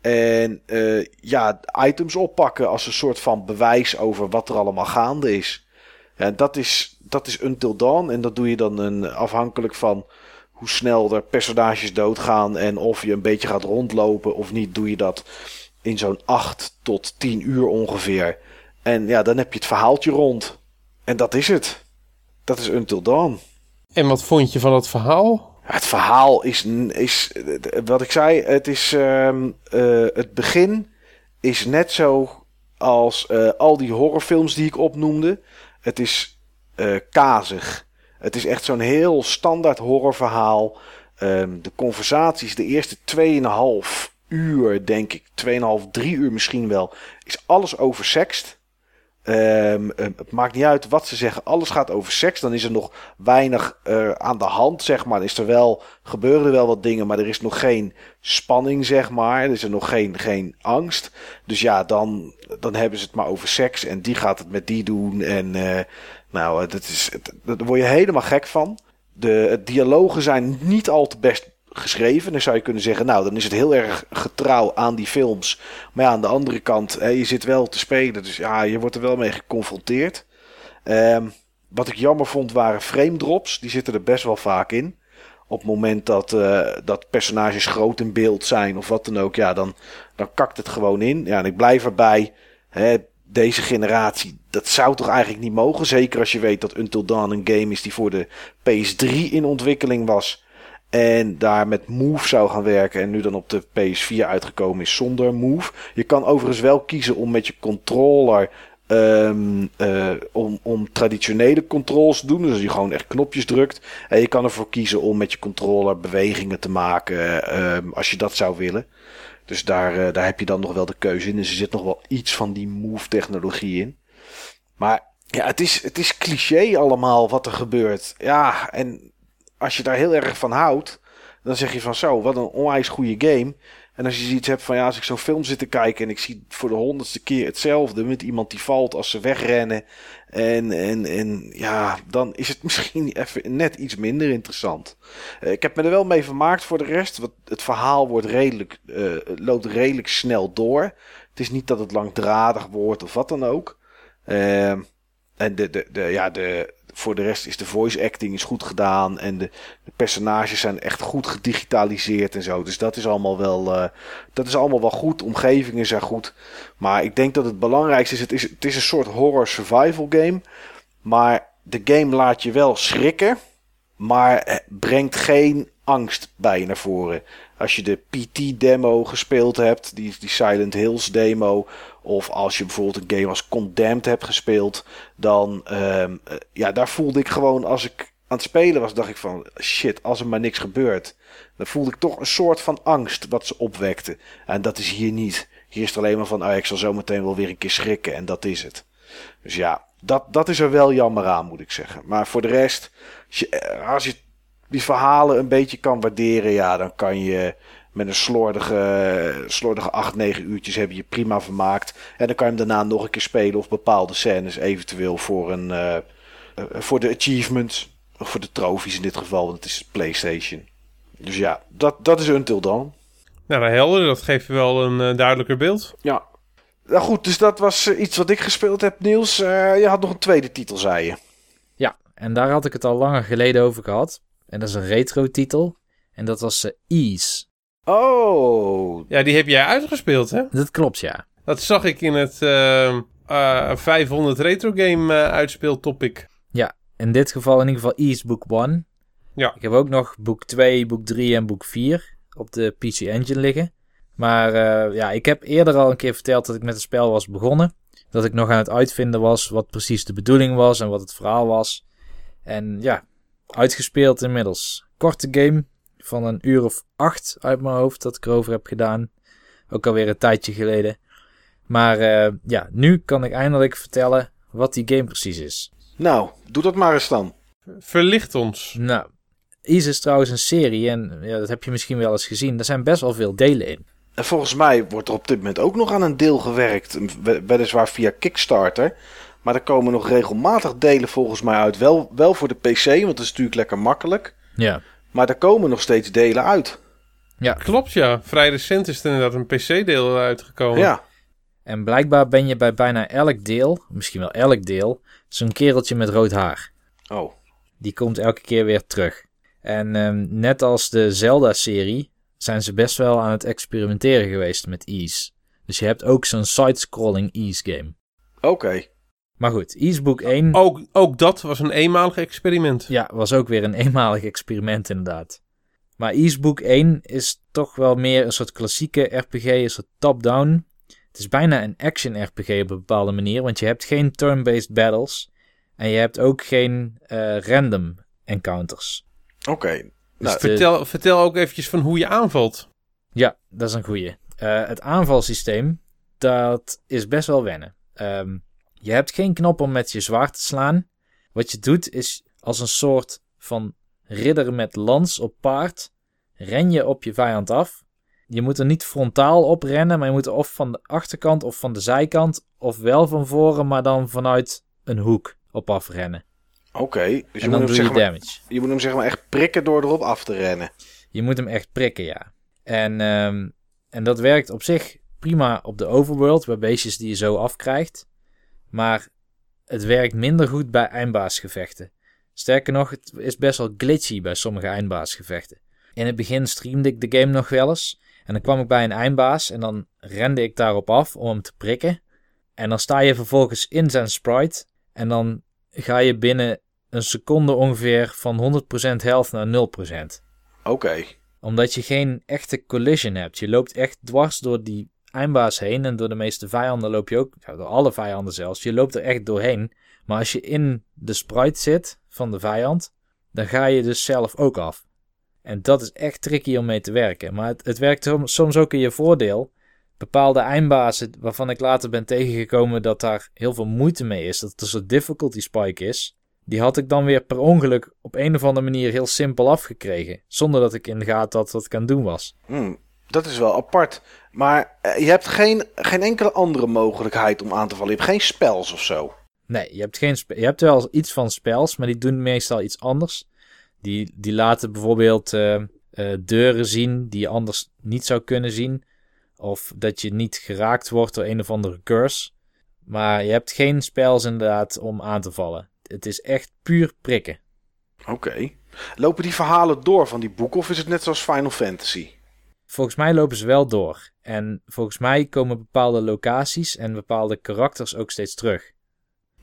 En uh, ja, items oppakken als een soort van bewijs over wat er allemaal gaande is. Ja, dat is, dat is Until Dawn. En dat doe je dan een, afhankelijk van hoe snel er personages doodgaan. En of je een beetje gaat rondlopen of niet, doe je dat in zo'n 8 tot 10 uur ongeveer. En ja, dan heb je het verhaaltje rond. En dat is het. Dat is Until Dawn. En wat vond je van het verhaal? Het verhaal is, is wat ik zei, het is um, uh, het begin is net zo als uh, al die horrorfilms die ik opnoemde. Het is uh, kazig. Het is echt zo'n heel standaard horrorverhaal. Um, de conversaties, de eerste 2,5 uur, denk ik, 2,5, 3 uur misschien wel, is alles oversext. Um, het maakt niet uit wat ze zeggen. Alles gaat over seks. Dan is er nog weinig uh, aan de hand, zeg maar. Is er wel, gebeuren er wel wat dingen, maar er is nog geen spanning, zeg maar. Er is er nog geen, geen angst. Dus ja, dan, dan hebben ze het maar over seks. En die gaat het met die doen. En uh, nou, dat is, daar word je helemaal gek van. De dialogen zijn niet al te best geschreven. Dan zou je kunnen zeggen, nou, dan is het heel erg getrouw aan die films. Maar ja, aan de andere kant, hè, je zit wel te spelen. Dus ja, je wordt er wel mee geconfronteerd. Ehm, wat ik jammer vond waren frame drops. Die zitten er best wel vaak in. Op het moment dat, eh, dat personages groot in beeld zijn of wat dan ook, ja, dan, dan kakt het gewoon in. Ja, en ik blijf erbij. Hè, deze generatie, dat zou toch eigenlijk niet mogen? Zeker als je weet dat Until Dawn een game is die voor de PS3 in ontwikkeling was. En daar met Move zou gaan werken. En nu dan op de PS4 uitgekomen is zonder Move. Je kan overigens wel kiezen om met je controller. Um, om, om traditionele controls te doen. Dus je gewoon echt knopjes drukt. En je kan ervoor kiezen om met je controller bewegingen te maken. Um, als je dat zou willen. Dus daar, uh, daar heb je dan nog wel de keuze in. Dus er zit nog wel iets van die move-technologie in. Maar ja, het is, het is cliché allemaal wat er gebeurt. Ja, en als je daar heel erg van houdt, dan zeg je van zo, wat een onwijs goede game. En als je zoiets hebt van ja, als ik zo'n film zit te kijken en ik zie voor de honderdste keer hetzelfde met iemand die valt als ze wegrennen. En, en, en ja, dan is het (laughs) misschien even net iets minder interessant. Uh, ik heb me er wel mee vermaakt voor de rest. Want het verhaal wordt redelijk, uh, loopt redelijk snel door. Het is niet dat het langdradig wordt of wat dan ook. Uh, en de, de, de, ja, de, voor de rest is de voice acting is goed gedaan. En de, personages zijn echt goed gedigitaliseerd en zo. Dus dat is allemaal wel, uh, dat is allemaal wel goed. Omgevingen zijn goed. Maar ik denk dat het belangrijkste is het, is, het is een soort horror survival game. Maar de game laat je wel schrikken. Maar brengt geen angst bij je naar voren. Als je de PT-demo gespeeld hebt, die, die Silent Hills demo, of als je bijvoorbeeld een game als Condemned hebt gespeeld, dan um, ja, daar voelde ik gewoon als ik aan het spelen was, dacht ik van shit, als er maar niks gebeurt, dan voelde ik toch een soort van angst wat ze opwekte. En dat is hier niet. Hier is het alleen maar van, oh, ik zal zo meteen wel weer een keer schrikken en dat is het. Dus ja, dat, dat is er wel jammer aan, moet ik zeggen. Maar voor de rest, als je, als je die verhalen een beetje kan waarderen, ja, dan kan je met een slordige, slordige 8, 9 uurtjes heb je prima vermaakt. En dan kan je hem daarna nog een keer spelen of bepaalde scènes eventueel voor, een, uh, voor de achievements. Of voor de trofies in dit geval, want het is PlayStation. Dus ja, dat, dat is Until Dawn. Nou, helder, dat geeft wel een uh, duidelijker beeld. Ja. Nou goed, dus dat was uh, iets wat ik gespeeld heb, Niels. je had nog een tweede titel, zei je. Ja, en daar had ik het al langer geleden over gehad. En dat is een retro titel. En dat was Ease. Oh. Ja, die heb jij uitgespeeld, hè? Dat klopt, ja. Dat zag ik in het uh, uh, 500 retro game uh, uitspeeltopic. Ja, in dit geval in ieder geval Ease Book 1. Ja. Ik heb ook nog boek 2, boek 3 en boek 4 op de PC Engine liggen. Maar uh, ja, ik heb eerder al een keer verteld dat ik met het spel was begonnen. Dat ik nog aan het uitvinden was wat precies de bedoeling was en wat het verhaal was. En ja, uitgespeeld inmiddels. Korte game, van een uur of acht uit mijn hoofd dat ik erover heb gedaan. Ook alweer een tijdje geleden. Maar uh, ja, nu kan ik eindelijk vertellen wat die game precies is. Nou, doe dat maar eens dan. Verlicht ons. Nou, Ease is trouwens een serie en ja, dat heb je misschien wel eens gezien. Er zijn best wel veel delen in. En volgens mij wordt er op dit moment ook nog aan een deel gewerkt. Weliswaar via Kickstarter. Maar er komen nog regelmatig delen volgens mij uit. Wel, wel voor de PC, want dat is natuurlijk lekker makkelijk. Ja. Maar er komen nog steeds delen uit. Ja. Klopt, ja. Vrij recent is er inderdaad een PC-deel uitgekomen. Ja. En blijkbaar ben je bij bijna elk deel, misschien wel elk deel, zo'n kereltje met rood haar. Oh. Die komt elke keer weer terug. En um, net als de Zelda-serie zijn ze best wel aan het experimenteren geweest met Ease. Dus je hebt ook zo'n side-scrolling Ease-game. Oké. Okay. Maar goed, Easebook 1... Ook, ook dat was een eenmalig experiment. Ja, was ook weer een (laughs) eenmalig experiment inderdaad. Maar Easebook 1 is toch wel meer een soort klassieke RPG, een soort top-down. Het is bijna een action-RPG op een bepaalde manier, want je hebt geen turn-based battles. En je hebt ook geen uh, random encounters. Oké. Okay. Dus nou, vertel, de... vertel ook eventjes van hoe je aanvalt. Ja, dat is een goeie. Uh, het aanvalsysteem, dat is best wel wennen. Um, je hebt geen knop om met je zwaard te slaan. Wat je doet is als een soort van ridder met lans op paard. Ren je op je vijand af. Je moet er niet frontaal op rennen, maar je moet er of van de achterkant of van de zijkant. Of wel van voren, maar dan vanuit een hoek op afrennen. Oké, okay, dus je moet, hem, zeg maar, je moet hem zeg maar echt prikken door erop af te rennen. Je moet hem echt prikken, ja. En, ehm, en dat werkt op zich prima op de overworld, bij beestjes die je zo afkrijgt. Maar het werkt minder goed bij eindbaasgevechten. Sterker nog, het is best wel glitchy bij sommige eindbaasgevechten. In het begin streamde ik de game nog wel eens. En dan kwam ik bij een eindbaas en dan rende ik daarop af om hem te prikken. En dan sta je vervolgens in zijn sprite. En dan ga je binnen een seconde ongeveer van 100% health naar 0%. Oké. Omdat je geen echte collision hebt. Je loopt echt dwars door die eindbaas heen. En door de meeste vijanden loop je ook, door alle vijanden zelfs. Je loopt er echt doorheen. Maar als je in de sprite zit van de vijand, dan ga je dus zelf ook af. En dat is echt tricky om mee te werken. Maar het, het werkt soms ook in je voordeel. Bepaalde eindbazen waarvan ik later ben tegengekomen dat daar heel veel moeite mee is. Dat er zo'n difficulty spike is. Die had ik dan weer per ongeluk op een of andere manier heel simpel afgekregen. Zonder dat ik in de gaten had wat aan het doen was. Hmm, dat is wel apart. Maar eh, je hebt geen, geen enkele andere mogelijkheid om aan te vallen. Je hebt geen spels of zo. Nee, je hebt, geen je hebt wel iets van spels, maar die doen meestal iets anders. Die, die laten bijvoorbeeld uh, deuren zien die je anders niet zou kunnen zien. Of dat je niet geraakt wordt door een of andere curse. Maar je hebt geen spels inderdaad om aan te vallen. Het is echt puur prikken. Oké. Lopen die verhalen door van die boeken of is het net zoals Final Fantasy? Volgens mij lopen ze wel door. En volgens mij komen bepaalde locaties en bepaalde karakters ook steeds terug.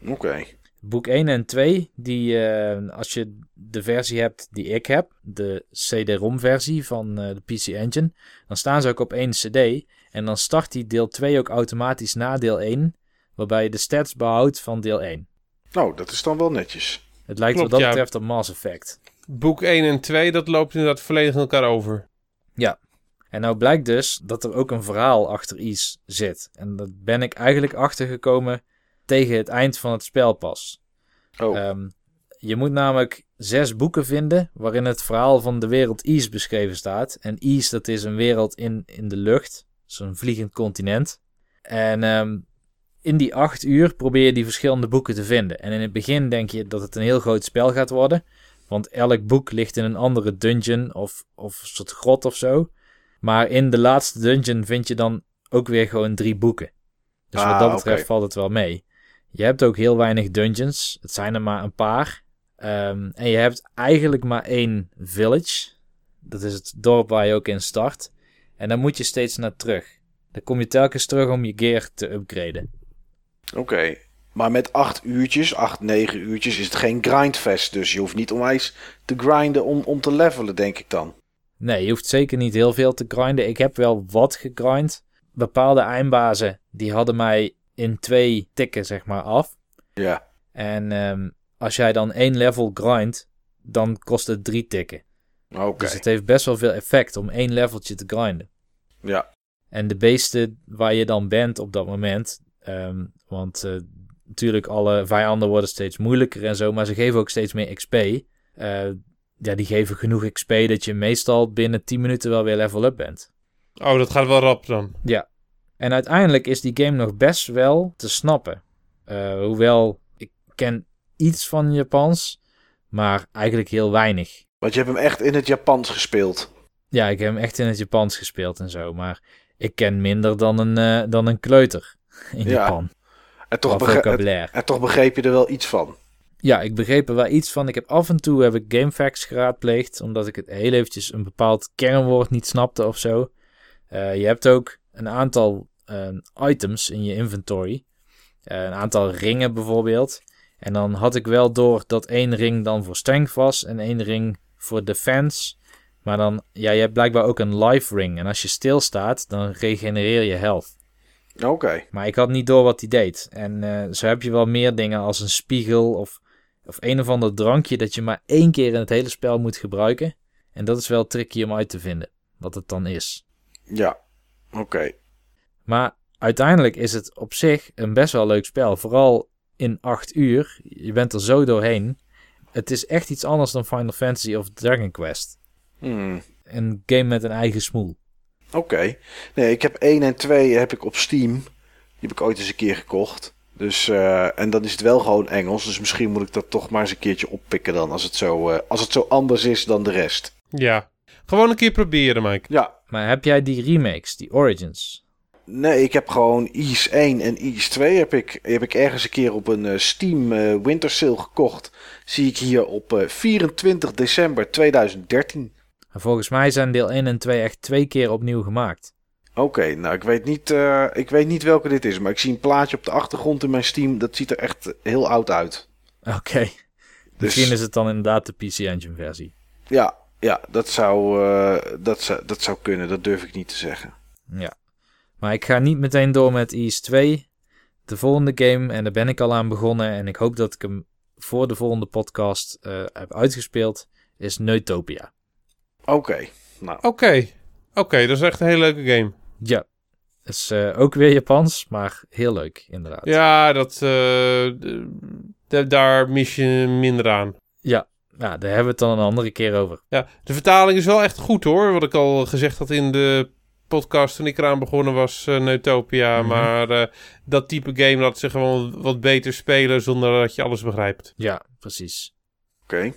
Oké. Boek 1 en 2, die, uh, als je de versie hebt die ik heb, de CD-ROM versie van uh, de PC Engine, dan staan ze ook op één CD. En dan start die deel 2 ook automatisch na deel 1, waarbij je de stats behoudt van deel 1. Nou, dat is dan wel netjes. Het lijkt Klopt, wat dat ja. betreft op Mass Effect. Boek 1 en 2, dat loopt inderdaad volledig in elkaar over. Ja. En nou blijkt dus dat er ook een verhaal achter iets zit. En daar ben ik eigenlijk achtergekomen tegen het eind van het spel pas. Oh. Ehm, je moet namelijk zes boeken vinden waarin het verhaal van de wereld Ease beschreven staat. En Ease, dat is een wereld in, in de lucht. Zo'n vliegend continent. En ehm, in die acht uur probeer je die verschillende boeken te vinden. En in het begin denk je dat het een heel groot spel gaat worden. Want elk boek ligt in een andere dungeon of, of een soort grot of zo. Maar in de laatste dungeon vind je dan ook weer gewoon drie boeken. Dus wat ah, dat betreft valt het wel mee. Je hebt ook heel weinig dungeons. Het zijn er maar een paar. Ehm, en je hebt eigenlijk maar één village. Dat is het dorp waar je ook in start. En dan moet je steeds naar terug. Dan kom je telkens terug om je gear te upgraden. Oké. Maar met acht uurtjes, acht, negen uurtjes is het geen grindfest. Dus je hoeft niet onwijs te grinden om, om te levelen, denk ik dan. Nee, je hoeft zeker niet heel veel te grinden. Ik heb wel wat gegrind. Bepaalde eindbazen, die hadden mij in twee tikken, zeg maar, af. Ja. En ehm, als jij dan één level grindt, dan kost het drie tikken. Oké. Dus het heeft best wel veel effect om één leveltje te grinden. Ja. En de beesten waar je dan bent op dat moment, ehm, want uh, natuurlijk alle vijanden worden steeds moeilijker en zo, maar ze geven ook steeds meer XP. Uh, eh, ja, die geven genoeg XP dat je meestal binnen 10 minuten wel weer level up bent. Oh, dat gaat wel rap dan. Ja. En uiteindelijk is die game nog best wel te snappen. Uh, hoewel ik ken iets van Japans, maar eigenlijk heel weinig. Want je hebt hem echt in het Japans gespeeld. Ja, ik heb hem echt in het Japans gespeeld en zo. Maar ik ken minder dan een, uh, dan een kleuter in ja. Japan. En toch, begreep, en toch begreep je er wel iets van. Ja, ik begreep er wel iets van. Ik heb af en toe heb ik GameFAQs geraadpleegd, omdat ik het heel eventjes een bepaald kernwoord niet snapte of zo. Uh, je hebt ook een aantal uh, items in je inventory. Uh, een aantal ringen bijvoorbeeld. En dan had ik wel door dat één ring dan voor strength was en één ring voor defense. Maar dan, ja, je hebt blijkbaar ook een life ring. En als je stilstaat, dan regenereer je health. Oké. Maar ik had niet door wat die deed. En uh, zo heb je wel meer dingen als een spiegel of, of een of ander drankje dat je maar één keer in het hele spel moet gebruiken. En dat is wel tricky om uit te vinden, wat het dan is. Ja, oké. Maar uiteindelijk is het op zich een best wel leuk spel. Vooral in 8 uur. Je bent er zo doorheen. Het is echt iets anders dan Final Fantasy of Dragon Quest. Hmm. Een game met een eigen smoel. Oké. Nee, ik heb 1 en 2 heb ik op Steam. Die heb ik ooit eens een keer gekocht. Dus, uh, en dan is het wel gewoon Engels. Dus misschien moet ik dat toch maar eens een keertje oppikken dan. Als het zo, uh, als het zo anders is dan de rest. Ja. Gewoon een keer proberen, Mike. Ja. Maar heb jij die remakes, die Origins? Nee, ik heb gewoon Ease 1 en Ease 2 heb ik, heb ik ergens een keer op een eh, Steam eh, Winter Sale gekocht. Zie ik hier op eh, 24 december 2013. En volgens mij zijn deel 1 en 2 echt twee keer opnieuw gemaakt. Oké, nou ik weet, niet, eh, ik weet niet welke dit is, maar ik zie een plaatje op de achtergrond in mijn Steam. Dat ziet er echt heel oud uit. Oké. Dus Misschien is het dan inderdaad de PC Engine versie. ja, ja dat, zou, eh, dat, zou, dat zou kunnen, dat durf ik niet te zeggen. Ja. Maar ik ga niet meteen door met Ease 2. De volgende game, en daar ben ik al aan begonnen. En ik hoop dat ik hem voor de volgende podcast eh, heb uitgespeeld. Is Neutopia. Oké, nou Oké. Oké, dat is echt een hele leuke game. Ja. Is eh, ook weer Japans, maar heel leuk inderdaad. Ja, dat, eh, daar mis je minder aan. Ja, daar hebben we het dan een andere keer over. Ja, de vertaling is wel echt goed hoor. Wat ik al gezegd had in de podcast toen ik eraan begonnen was, uh, Neutopia. Mhm. Maar eh, dat type game laat zich gewoon wat beter spelen zonder dat je alles begrijpt. Ja, precies. oké.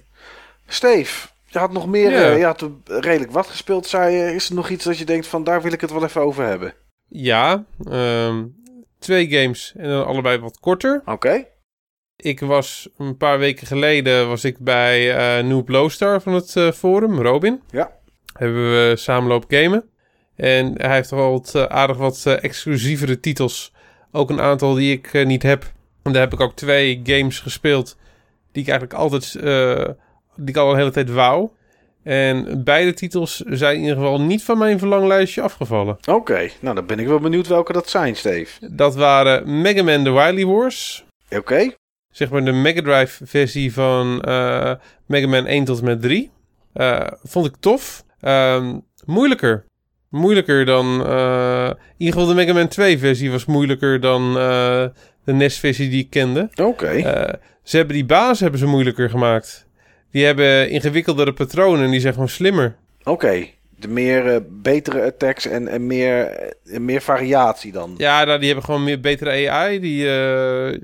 Steve, je had nog meer, Ja. eh, je had redelijk wat gespeeld, zei je. Is er nog iets dat je denkt van daar wil ik het wel even over hebben? Ja, ehm, twee games en dan allebei wat korter. Oké. Ik was een paar weken geleden was ik bij eh Noob Lowstar van het eh, forum, Robin. Ja. Hebben we samen lopen gamen. En hij heeft toch wel wat, aardig wat eh, exclusievere titels. Ook een aantal die ik niet heb. En daar heb ik ook twee games gespeeld die ik eigenlijk altijd, die ik al een hele tijd wou. En beide titels zijn in ieder geval niet van mijn verlanglijstje afgevallen. Oké, nou dan ben ik wel benieuwd welke dat zijn, Steve. Dat waren Mega Man The Wily Wars. Oké, zeg maar de Mega Drive versie van eh, Mega Man 1 tot en met 3. Eh, vond ik tof. Ehm, moeilijker. Moeilijker dan... eh, in ieder geval de Mega Man 2 versie was moeilijker dan de NES versie die ik kende. oké. Ze hebben die baas hebben ze moeilijker gemaakt. Die hebben ingewikkeldere patronen en die zijn gewoon slimmer. Oké, de meer eh, betere attacks en, en meer, eh, meer variatie dan. Ja, nou, die hebben gewoon meer betere AI. Die, eh,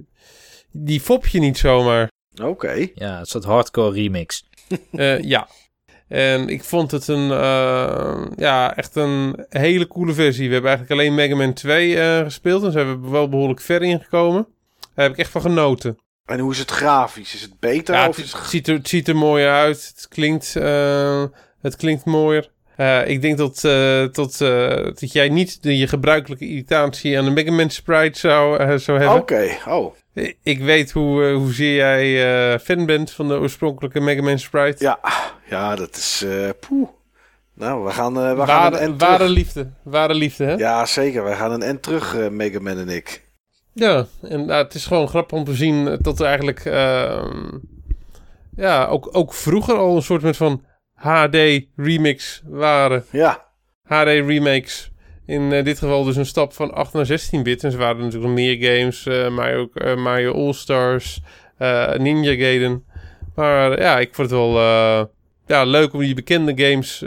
die fop je niet zomaar. Oké, Ja, een soort hardcore remix. Eh, ja. En ik vond het een, eh, ja, echt een hele coole versie. We hebben eigenlijk alleen Mega Man 2 eh, gespeeld. En zijn we wel behoorlijk ver ingekomen. Daar heb ik echt van genoten. En hoe is het grafisch? Is het beter? Ja, of het, is het ziet er, het ziet er mooi uit. Het klinkt, eh, het klinkt mooier. Eh, ik denk dat, eh, tot, dat jij niet de, je gebruikelijke irritatie aan de Mega Man sprite zou, zou hebben. Oké, oh. Ik weet hoe, hoezeer jij fan bent van de oorspronkelijke Mega Man sprite. Ja, ja, dat is... eh poeh. Nou, we gaan, we gaan een ware, end ware terug. liefde. Ware liefde, hè? Ja, zeker. We gaan een end terug, Mega Man en ik. En nou, het is gewoon grappig om te zien dat er eigenlijk... ehm, ja, ook, ook vroeger al een soort van HD-remix waren. Ja, HD-remakes. In eh, dit geval dus een stap van 8 naar 16 bit. En ze waren natuurlijk nog meer games. eh Mario, eh, Mario All-Stars, Ninja Gaiden. Maar ja, ik vond het wel ja, leuk om die bekende games...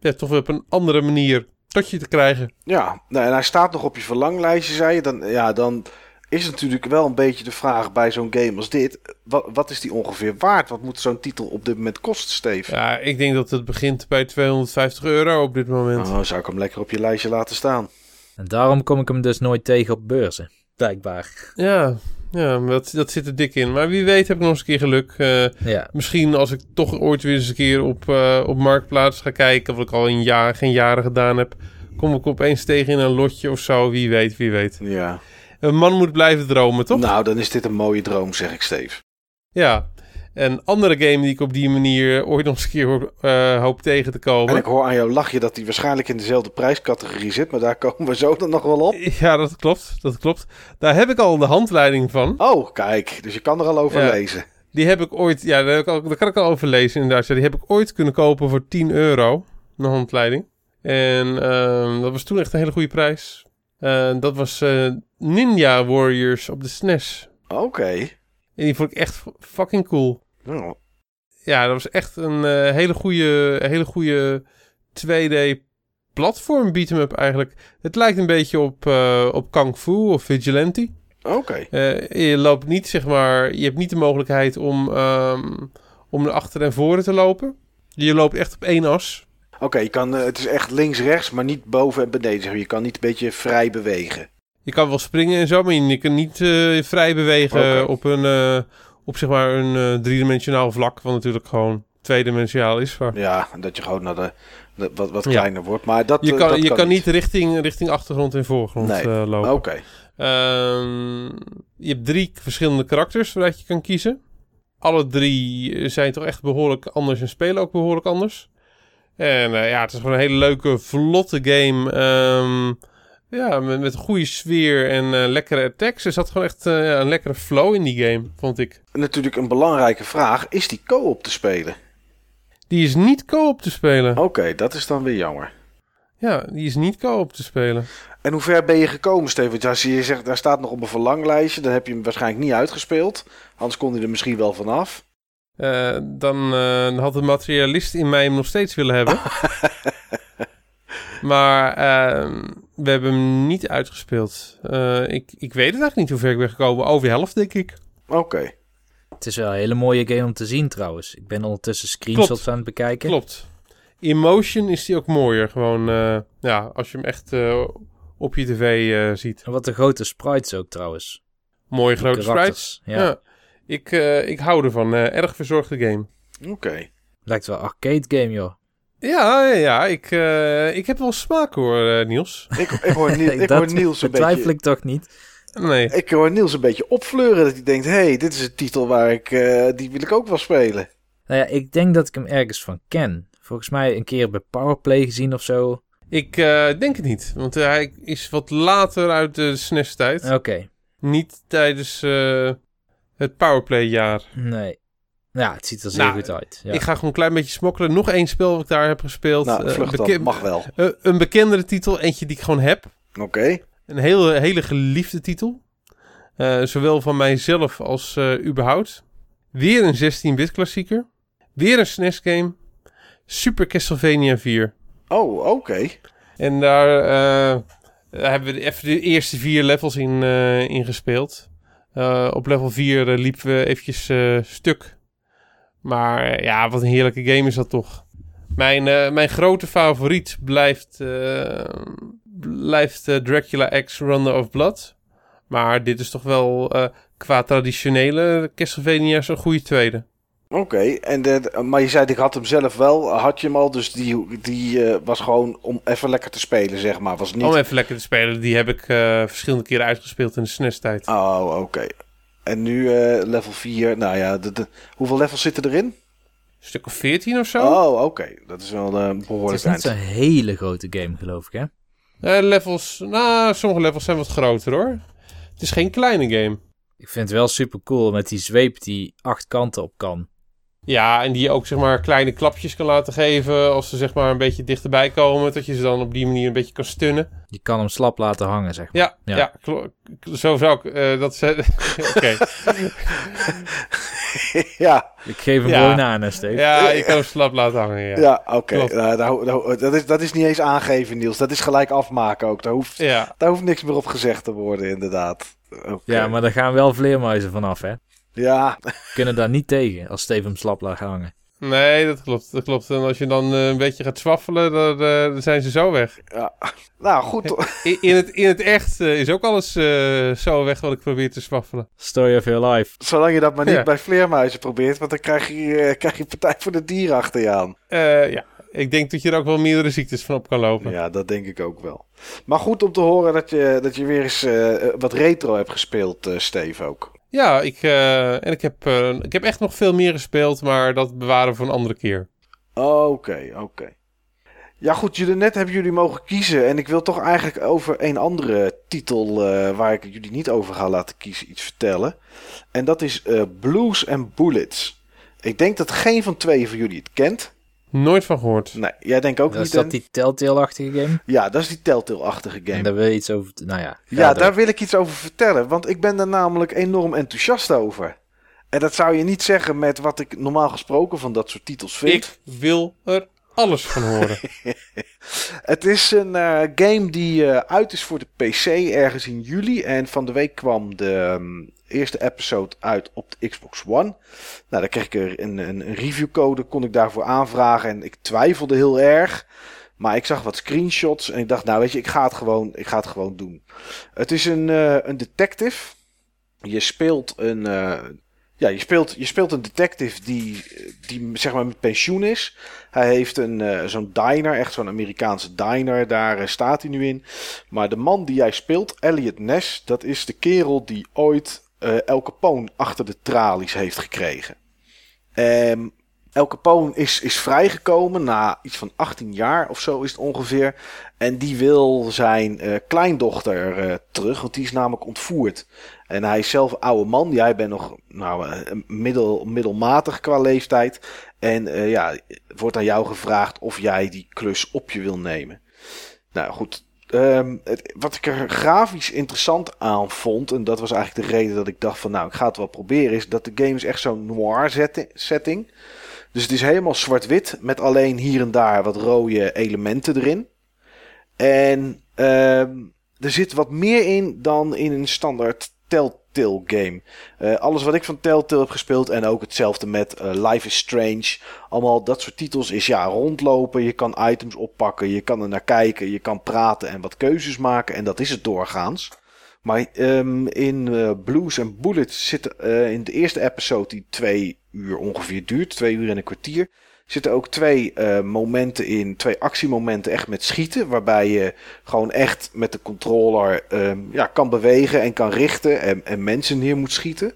ja, toch weer op een andere manier tot je te krijgen. ja. Nou, en hij staat nog op je verlanglijstje, zei je. Dan, ja, dan is natuurlijk wel een beetje de vraag bij zo'n game als dit. Wat, wat is die ongeveer waard? Wat moet zo'n titel op dit moment kosten, Steve? Ja, ik denk dat het begint bij 250 euro op dit moment. Oh, zou ik hem lekker op je lijstje laten staan? En daarom kom ik hem dus nooit tegen op beurzen. Blijkbaar. Ja, ja dat, dat zit er dik in. Maar wie weet heb ik nog eens een keer geluk. Eh, Ja, misschien als ik toch ooit weer eens een keer op, eh, op Marktplaats ga kijken... wat ik al in jaar, geen jaren gedaan heb... kom ik opeens tegen in een lotje of zo. Wie weet, wie weet. Ja. Een man moet blijven dromen, toch? Nou, dan is dit een mooie droom, zeg ik, Steve. Ja. Een andere game die ik op die manier ooit nog eens een keer hoop, eh, hoop tegen te komen... En ik hoor aan jouw lachje dat hij waarschijnlijk in dezelfde prijscategorie zit, maar daar komen we zo dan nog wel op. Ja, dat klopt. Dat klopt. Daar heb ik al de handleiding van. Oh, kijk, dus je kan er al over Ja. lezen. Die heb ik ooit, ja, daar, ik kan ik al over lezen inderdaad. Ja, die heb ik ooit kunnen kopen voor 10 euro, een handleiding. En ehm, dat was toen echt een hele goede prijs. Eh, dat was eh, Ninja Warriors op de SNES. Oké. En die vond ik echt fucking cool. Ja, dat was echt een eh, hele goede, hele goede 2D platform beat-em-up eigenlijk. Het lijkt een beetje op, eh, op Kung Fu of Vigilante. Oké. Eh, je loopt niet, zeg maar, je hebt niet de mogelijkheid om, ehm, om naar achter en voren te lopen. Je loopt echt op één as. Oké, je kan, het is echt links-rechts, maar niet boven en beneden. Je kan niet een beetje vrij bewegen. Je kan wel springen en zo, maar je kan niet vrij bewegen op een, op zeg maar een eh, driedimensionaal vlak, wat natuurlijk gewoon tweedimensionaal is. Ja, dat je gewoon naar de, de- wat, wat Ja. kleiner wordt. Maar dat, je eh, kan, dat je kan niet richting, richting achtergrond en voorgrond Nee. eh, lopen. Oké, Ehm, je hebt drie verschillende karakters waaruit je kan kiezen. Alle drie zijn toch echt behoorlijk anders en spelen ook behoorlijk anders. En ja, het is gewoon een hele leuke, vlotte game. Ehm, ja, met, met een goede sfeer en eh, lekkere attacks. Er zat gewoon echt eh, een lekkere flow in die game, vond ik. natuurlijk een belangrijke vraag. Is die co-op te spelen? Die is niet co-op te spelen. Oké, dat is dan weer jammer. Ja, die is niet co-op te spelen. En hoe ver ben je gekomen, Steven? Als je zegt, daar staat nog op een verlanglijstje, dan heb je hem waarschijnlijk niet uitgespeeld. Anders kon hij er misschien wel vanaf. Eh, dan had de materialist in mij hem nog steeds willen hebben. (laughs) maar ehm, we hebben hem niet uitgespeeld. Eh, ik, ik weet het eigenlijk niet hoe ver ik ben gekomen. Over de helft, denk ik. Oké. Het is wel een hele mooie game om te zien trouwens. Ik ben ondertussen screenshots Klopt. aan het bekijken. Klopt. In motion is die ook mooier. Gewoon, eh, ja, als je hem echt eh, op je tv eh, ziet. En wat een grote sprites ook trouwens. Mooie grote sprites. Ja. Ja. Ik, eh, ik hou ervan. Eh, erg verzorgde game. Oké. Lijkt wel arcade game joh. Ja, ja. Ik, eh, ik heb wel smaak hoor, eh, Niels. Ik, ik hoor, Niel- (laughs) ik dat hoor Niels een betwijfel beetje... ik toch niet. Nee. Ik hoor Niels een beetje opfleuren. Dat hij denkt, hé, hey, dit is een titel waar ik... eh, die wil ik ook wel spelen. Nou ja, ik denk dat ik hem ergens van ken. Volgens mij een keer bij Powerplay gezien of zo. Ik eh, denk het niet, want hij is wat later uit de SNES-tijd. Oké, Niet tijdens eh, het Powerplay-jaar. nee. Ja, het ziet er zeer Nou, goed uit. Ja. Ik ga gewoon een klein beetje smokkelen. Nog één spel wat ik daar heb gespeeld. Nou, Eh, vlucht dan. beke- Mag wel. eh, een bekendere titel, eentje die ik gewoon heb. Oké. Een hele, hele geliefde titel. Eh, zowel van mijzelf als eh überhaupt. Weer een 16-bit klassieker. Weer een SNES-game. Super Castlevania 4. Oh, oké. En daar eh, hebben we even de eerste vier levels in, eh, in gespeeld. Eh, op level 4 eh, liepen we eventjes eh, stuk. Maar eh, ja, wat een heerlijke game is dat toch. Mijn, eh, mijn grote favoriet blijft, eh, blijft Dracula X Runner of Blood. Maar dit is toch wel qua traditionele Castlevania een goede tweede. Oké, en de, maar je zei, ik had hem zelf wel. Had je hem al, dus die, die was gewoon om even lekker te spelen, zeg maar. Was niet... Om even lekker te spelen. Die heb ik verschillende keren uitgespeeld in de SNES-tijd. Oh, oké. En nu eh, level 4. Nou ja, de, de- hoeveel levels zitten erin? Een stuk of 14 of zo. Oh, oké. Dat is wel een het behoorlijk is niet eind. zo'n hele grote game, geloof ik, hè? Eh, levels, nou, sommige levels zijn wat groter hoor. Het is geen kleine game. Ik vind het wel super cool met die zweep die acht kanten op kan. Ja, en die je ook zeg maar kleine klapjes kan laten geven als ze zeg maar een beetje dichterbij komen. Dat je ze dan op die manier een beetje kan stunnen. Je kan hem slap laten hangen, zeg maar. Ja, Ja. zo zou ik eh, dat ze. (laughs) Oké. (laughs) ja, Ik geef hem Ja. gewoon aan, hè, Steve. Ja, je kan hem slap laten hangen. Ja. ja oké. Nou, dat, is, dat is niet eens aangeven, Niels. Dat is gelijk afmaken ook. Daar hoeft, ja. daar hoeft niks meer op gezegd te worden, inderdaad. Oké. Ja, maar daar gaan wel vleermuizen vanaf, hè? Ja, Kunnen daar niet tegen als Steve hem slap laat hangen. Nee, dat klopt. Dat klopt. En als je dan eh, een beetje gaat zwaffelen, dan, eh, dan zijn ze zo weg. ja. Nou, goed. (laughs) In, in, het, in het echt eh, is ook alles eh, zo weg wat ik probeer te zwaffelen. Story of your life. Zolang je dat maar niet Ja. bij vleermuizen probeert, want dan krijg je, eh, krijg je Partij voor de Dieren achter je aan. Eh, ja, ik denk dat je er ook wel meerdere ziektes van op kan lopen. Ja, dat denk ik ook wel. Maar goed om te horen dat je, dat je weer eens eh, wat retro hebt gespeeld, eh Steve ook. Ja, ik, eh, en ik heb, eh, ik heb echt nog veel meer gespeeld, maar dat bewaren we voor een andere keer. Oké, oké. Ja goed, jullie, net hebben jullie mogen kiezen. En ik wil toch eigenlijk over een andere titel eh, waar ik jullie niet over ga laten kiezen iets vertellen. En dat is Blues and Bullets. Ik denk dat geen van twee van jullie het kent. Nooit van gehoord. Nee, jij denkt ook Dat is niet. dat en- die Telltale-achtige game? Ja, dat is die Telltale-achtige game. En daar wil je iets over... Nou ja, Ja, door. daar wil ik iets over vertellen. Want ik ben daar namelijk enorm enthousiast over. En dat zou je niet zeggen met wat ik normaal gesproken van dat soort titels vind. Ik wil er alles van horen. (laughs) Het is een eh, game die eh, uit is voor de PC ergens in juli. En van de week kwam de, ehm, eerste episode uit op de Xbox One. Nou, dan kreeg ik er een, een, reviewcode, kon ik daarvoor aanvragen. En ik twijfelde heel erg. Maar ik zag wat screenshots en ik dacht, nou weet je, ik ga het gewoon, ik ga het gewoon doen. Het is een, uh, een detective. Je speelt een, uh, ja, je speelt, je speelt een detective die, die zeg maar met pensioen is. Hij heeft een, uh, zo'n diner, echt zo'n Amerikaanse diner, daar staat hij nu in. Maar de man die jij speelt, Elliot Ness, dat is de kerel die ooit El Capone achter de tralies heeft gekregen. Um, El Capone is, is vrijgekomen na iets van 18 jaar of zo is het ongeveer. En die wil zijn uh, kleindochter uh, terug, want die is namelijk ontvoerd. En hij is zelf oude man. Jij bent nog nou, middel, middelmatig qua leeftijd. En ja, wordt aan jou gevraagd of jij die klus op je wil nemen. Nou goed, um, het, wat ik er grafisch interessant aan vond, en dat was eigenlijk de reden dat ik dacht van nou, ik ga het wel proberen, is dat de game is echt zo'n noir setting. Dus het is helemaal zwart-wit met alleen hier en daar wat rode elementen erin. En uh, er zit wat meer in dan in een standaard Game. Uh, alles wat ik van Telltale heb gespeeld en ook hetzelfde met uh, Life is Strange. Allemaal dat soort titels is ja rondlopen. Je kan items oppakken, je kan er naar kijken, je kan praten en wat keuzes maken. En dat is het doorgaans. Maar um, in uh, Blues and Bullets zit in de eerste episode die twee uur ongeveer duurt, twee uur en een kwartier, zitten ook twee uh, momenten in, twee actiemomenten echt met schieten, waarbij je gewoon echt met de controller um, ja, kan bewegen en kan richten en, en mensen neer moet schieten.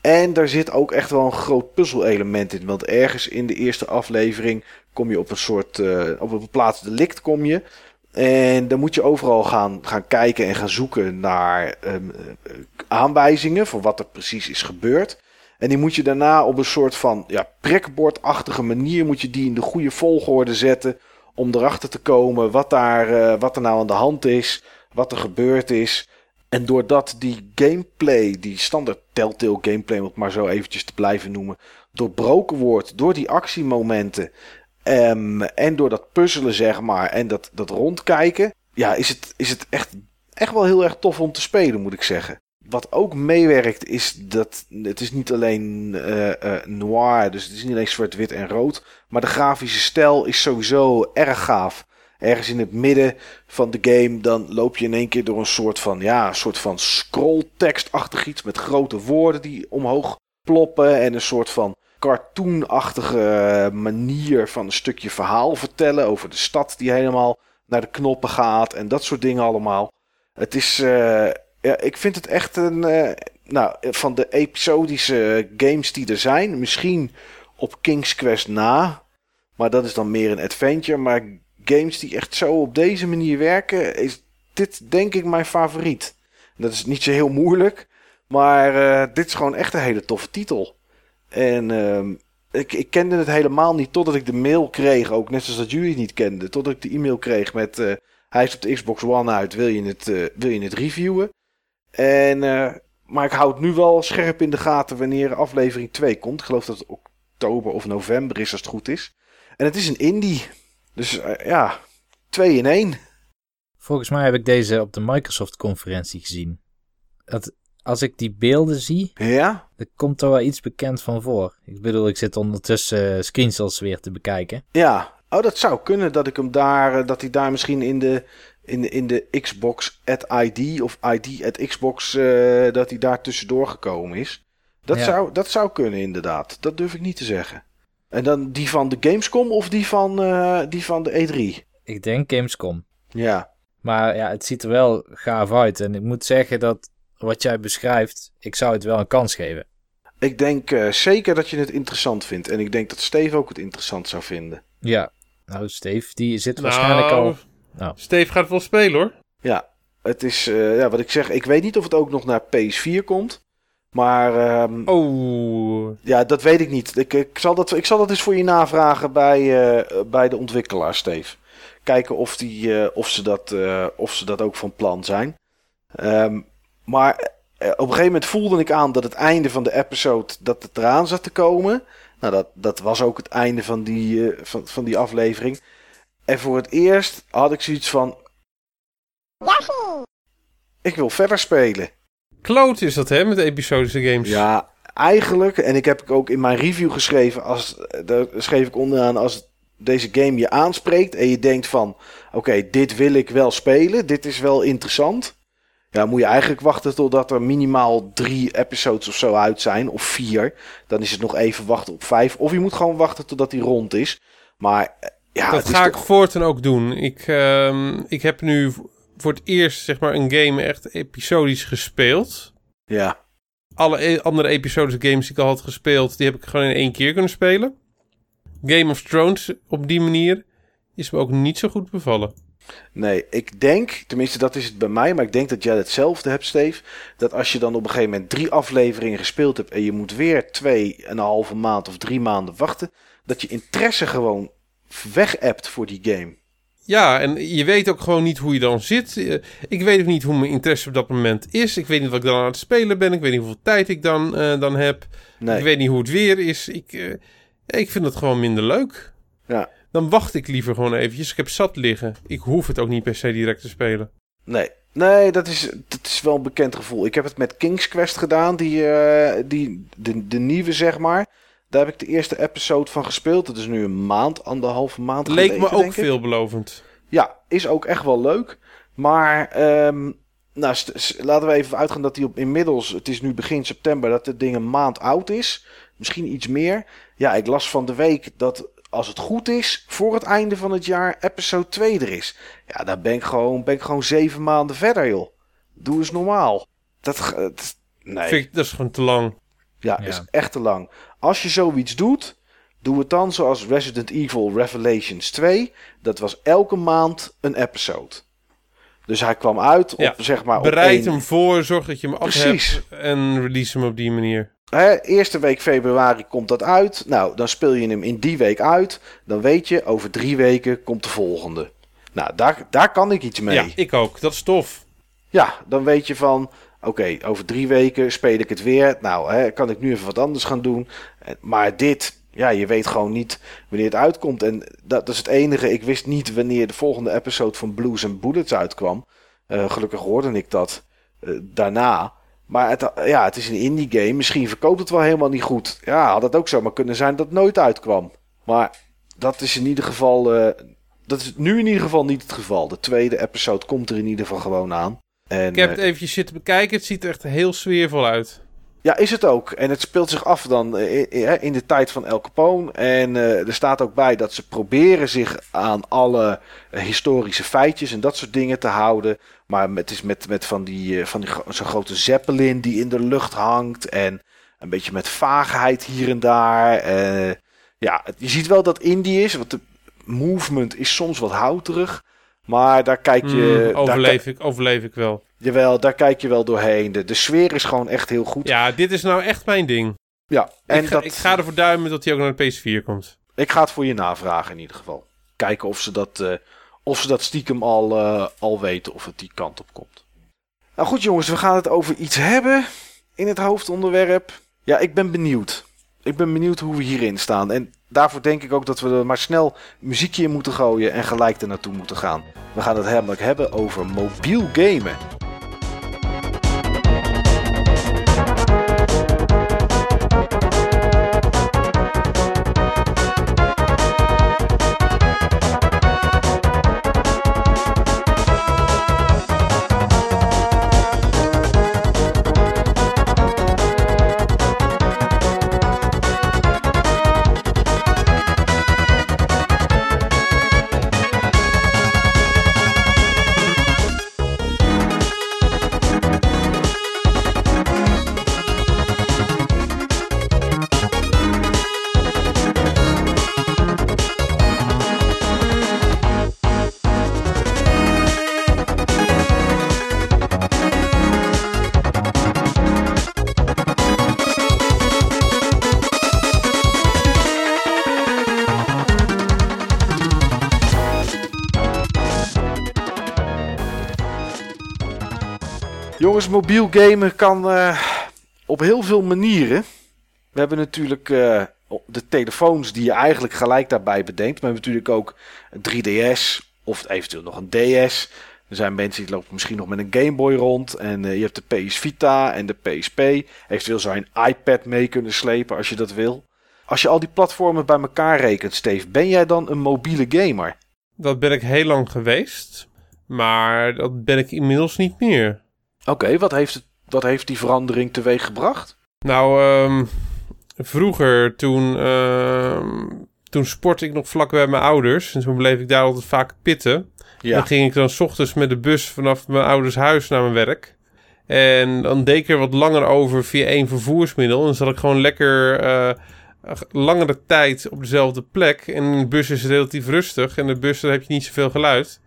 En daar zit ook echt wel een groot puzzelelement in. Want ergens in de eerste aflevering kom je op een soort. Uh, op een plaats delict kom je. En dan moet je overal gaan, gaan kijken en gaan zoeken naar um, aanwijzingen van wat er precies is gebeurd. En die moet je daarna op een soort van ja, prikbordachtige manier moet je die in de goede volgorde zetten. Om erachter te komen wat, daar, uh, wat er nou aan de hand is, wat er gebeurd is. En doordat die gameplay, die standaard Telltale gameplay, om het maar zo eventjes te blijven noemen, doorbroken wordt door die actiemomenten Um, en door dat puzzelen, zeg maar, en dat, dat rondkijken, ja, is het, is het echt, echt wel heel erg tof om te spelen, moet ik zeggen. Wat ook meewerkt is dat het is niet alleen uh, uh, noir, dus het is niet alleen zwart-wit en rood, maar de grafische stijl is sowieso erg gaaf. Ergens in het midden van de game, dan loop je in één keer door een soort van, ja, een soort van scrolltekstachtig iets met grote woorden die omhoog ploppen en een soort van cartoonachtige manier van een stukje verhaal vertellen over de stad die helemaal naar de knoppen gaat en dat soort dingen allemaal. Het is, ja, ik vind het echt een, uh, nou, van de episodische games die er zijn, misschien op King's Quest na, maar dat is dan meer een adventure. Maar games die echt zo op deze manier werken, is dit denk ik mijn favoriet. Dat is niet zo heel moeilijk, maar uh, dit is gewoon echt een hele toffe titel. En uh, ik, ik, kende het helemaal niet totdat ik de mail kreeg, ook net zoals dat jullie het niet kenden. Totdat ik de e-mail kreeg met uh, hij is op de Xbox One uit, wil je het, wil je het reviewen? En, uh, maar ik hou het nu wel scherp in de gaten wanneer aflevering 2 komt. Ik geloof dat het oktober of november is als het goed is. En het is een indie. Dus ja, 2 in 1. Volgens mij heb ik deze op de Microsoft conferentie gezien. Dat als ik die beelden zie, ja? er komt er wel iets bekend van voor. Ik bedoel, ik zit ondertussen uh, screenshots weer te bekijken. Ja, oh, dat zou kunnen dat ik hem daar, uh, dat hij daar misschien in de, in de, in de Xbox at ID of ID at Xbox, uh, dat hij daar tussendoor gekomen is. Dat, ja. zou, dat zou kunnen, inderdaad. Dat durf ik niet te zeggen. En dan die van de Gamescom of die van, die van de E3? Ik denk Gamescom. Ja. Maar ja, het ziet er wel gaaf uit. En ik moet zeggen dat wat jij beschrijft, ik zou het wel een kans geven. Ik denk uh, zeker dat je het interessant vindt. En ik denk dat Steve ook het interessant zou vinden. Ja, nou Steve, die zit nou, waarschijnlijk al... Nou. Steve gaat wel spelen hoor. Ja, het is, uh, ja, wat ik zeg, ik weet niet of het ook nog naar PS4 komt. Maar. Um, oh. Ja, dat weet ik niet. Ik, ik, zal dat, ik zal dat eens voor je navragen bij, uh, bij de ontwikkelaar, Steve. Kijken of, die, of, ze dat, of ze dat ook van plan zijn. Um, maar eh, op een gegeven moment voelde ik aan dat het einde van de episode dat het eraan zat te komen. Nou, dat, dat was ook het einde van die, uh, van, van die aflevering. En voor het eerst had ik zoiets van. Ik wil verder spelen. Kloot is dat, hè, met episodische games. Ja, eigenlijk, en ik heb ik ook in mijn review geschreven, als, daar schreef ik onderaan, als deze game je aanspreekt en je denkt van, oké, dit wil ik wel spelen, dit is wel interessant. Ja, moet je eigenlijk wachten totdat er minimaal drie episodes of zo uit zijn, of vier. Dan is het nog even wachten op vijf. Of je moet gewoon wachten totdat die rond is. Maar ja, dat ga ik toch- voortaan ook doen. Ik, ehm, ik heb nu voor het eerst zeg maar een game echt episodisch gespeeld. Ja, Alle e- andere episodische games die ik al had gespeeld, die heb ik gewoon in één keer kunnen spelen. Game of Thrones op die manier is me ook niet zo goed bevallen. nee, ik denk, tenminste dat is het bij mij, maar ik denk dat jij hetzelfde hebt, Steve. Dat als je dan op een gegeven moment drie afleveringen gespeeld hebt en je moet weer twee en een halve maand of drie maanden wachten, dat je interesse gewoon weg hebt voor die game. Ja, en je weet ook gewoon niet hoe je dan zit. Eh, Ik weet ook niet hoe mijn interesse op dat moment is. Ik weet niet wat ik dan aan het spelen ben. Ik weet niet hoeveel tijd ik dan, eh, dan heb. Nee. Ik weet niet hoe het weer is. Ik, eh, ik vind het gewoon minder leuk. Ja. Dan wacht ik liever gewoon eventjes. Ik heb zat liggen. Ik hoef het ook niet per se direct te spelen. Nee, nee dat, is, dat is wel een bekend gevoel. Ik heb het met King's Quest gedaan, die, die, de, de nieuwe zeg maar. Daar heb ik de eerste episode van gespeeld. Dat is nu een maand, anderhalve maand Leek geleden, me ook denk ik. veelbelovend. Ja, is ook echt wel leuk. Maar ehm, nou, laten we even uitgaan dat hij op inmiddels, het is nu begin september, dat het ding een maand oud is. Misschien iets meer. Ja, ik las van de week dat als het goed is, voor het einde van het jaar episode 2 er is. Ja, dan ben ik gewoon, ben ik gewoon zeven maanden verder, joh. Doe eens normaal. Dat, het- nee. Vind ik, dat is gewoon te lang. Ja, Ja. is echt te lang. Als je zoiets doet, doe het dan zoals Resident Evil Revelations 2. Dat was elke maand een episode. Dus hij kwam uit op, Ja, zeg maar, op Bereid één- hem voor. Zorg dat je hem af hebt. En release hem op die manier. Hè, eerste week februari komt dat uit. Nou, dan speel je hem in die week uit. Dan weet je, over drie weken komt de volgende. Nou, daar, daar kan ik iets mee. Ja, ik ook. Dat is tof. Ja, dan weet je van, oké, over drie weken speel ik het weer. Nou, hè, kan ik nu even wat anders gaan doen. En- Maar dit, ja, je weet gewoon niet wanneer het uitkomt. En dat, is het enige. Ik wist niet wanneer de volgende episode van Blues and Bullets uitkwam. Eh, gelukkig hoorde ik dat eh, daarna. Maar het, ja, het is een indie game. Misschien verkoopt het wel helemaal niet goed. Ja, had het ook zomaar kunnen zijn dat het nooit uitkwam. Maar dat is in ieder geval... eh, dat is nu in ieder geval niet het geval. De tweede episode komt er in ieder geval gewoon aan. En, Ik heb eh, het eventjes zitten bekijken. Het ziet er echt heel sfeervol uit. ja, is het ook. En het speelt zich af dan eh, in, in de tijd van El Capone. En eh, er staat ook bij dat ze proberen zich aan alle eh, historische feitjes en dat soort dingen te houden. Maar het is met, met van die, eh, van die zo'n grote zeppelin die in de lucht hangt. En een beetje met vaagheid hier en daar. Eh, ja, je ziet wel dat indie is. Want de movement is soms wat houterig. Maar daar kijk je... Hmm, daar, overleef, ik, overleef ik wel. jawel, daar kijk je wel doorheen. De, de sfeer is gewoon echt heel goed. Ja, dit is nou echt mijn ding. Ja, en ik, ga, dat, ik ga ervoor duimen dat hij ook naar de PS4 komt. Ik ga het voor je navragen in ieder geval. Kijken of ze dat, eh, of ze dat stiekem al, eh, al weten of het die kant op komt. Nou goed jongens, we gaan het over iets hebben in het hoofdonderwerp. Ja, ik ben benieuwd. Ik ben benieuwd hoe we hierin staan. En daarvoor denk ik ook dat we er maar snel muziekje in moeten gooien en gelijk er naartoe moeten gaan. We gaan het namelijk hebben over mobiel gamen. Mobiel gamen kan eh, op heel veel manieren. We hebben natuurlijk eh, de telefoons die je eigenlijk gelijk daarbij bedenkt. Maar we hebben natuurlijk ook een 3DS of eventueel nog een DS. Er zijn mensen die lopen misschien nog met een Game Boy rond. En je hebt de PS Vita en de PSP. Eventueel zou je een iPad mee kunnen slepen als je dat wil. Als je al die platformen bij elkaar rekent, Steve, ben jij dan een mobiele gamer? Dat ben ik heel lang geweest. Maar dat ben ik inmiddels niet meer. Oké, wat, heeft wat heeft die verandering teweeg gebracht? Nou, um, vroeger toen, uh, toen sportte ik nog vlak bij mijn ouders. En toen bleef ik daar altijd vaak pitten. Ja. Dan ging ik dan s ochtends met de bus vanaf mijn ouders huis naar mijn werk. En dan deed ik er wat langer over via één vervoersmiddel. En dan zat ik gewoon lekker uh, langere tijd op dezelfde plek. En de bus is relatief rustig. En de bus, daar heb je niet zoveel geluid.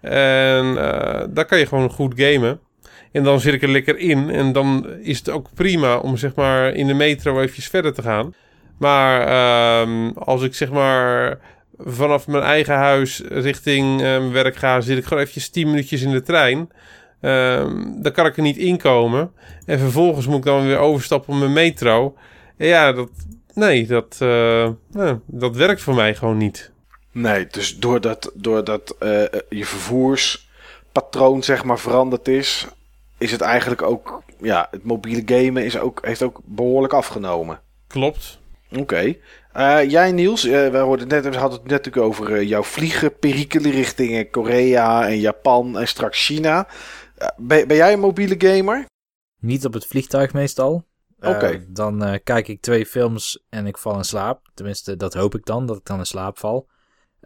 En uh, daar kan je gewoon goed gamen. En dan zit ik er lekker in. En dan is het ook prima om zeg maar in de metro eventjes verder te gaan. Maar uh, als ik zeg maar vanaf mijn eigen huis richting uh, werk ga, zit ik gewoon eventjes 10 minuutjes in de trein. Uh, dan kan ik er niet inkomen. En vervolgens moet ik dan weer overstappen op mijn metro. En ja, dat, nee, dat, uh, dat werkt voor mij gewoon niet. Nee, dus doordat, doordat uh, je vervoerspatroon zeg maar veranderd is, is het eigenlijk ook, ja, het mobiele gamen is ook, heeft ook behoorlijk afgenomen. Klopt. Oké. Uh, jij Niels, uh, we, hoorden net, we hadden het net natuurlijk over uh, jouw vliegen, perikelen richting Korea en Japan en straks China. Ben, ben, jij een mobiele gamer? Niet op het vliegtuig meestal. Oké. dan kijk ik twee films en ik val in slaap. Tenminste, dat hoop ik dan, dat ik dan in slaap val.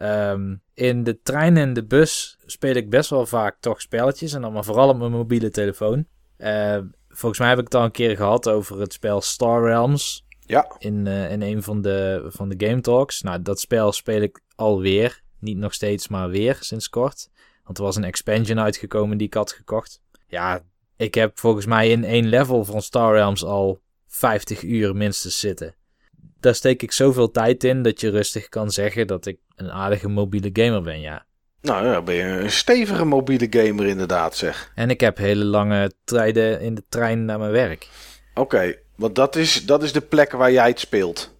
Um, in de trein en de bus speel ik best wel vaak toch spelletjes. En dan maar vooral op mijn mobiele telefoon. Uh, volgens mij heb ik het al een keer gehad over het spel Star Realms. Ja. In, uh, in een van de, van de Game Talks. Nou, dat spel speel ik alweer. Niet nog steeds, maar weer sinds kort. Want er was een expansion uitgekomen die ik had gekocht. Ja, ik heb volgens mij in één level van Star Realms al 50 uur minstens zitten daar steek ik zoveel tijd in dat je rustig kan zeggen dat ik een aardige mobiele gamer ben, ja. Nou ja, ben je een stevige mobiele gamer inderdaad, zeg. En ik heb hele lange tijden in de trein naar mijn werk. Oké, want dat is, dat is de plek waar jij het speelt.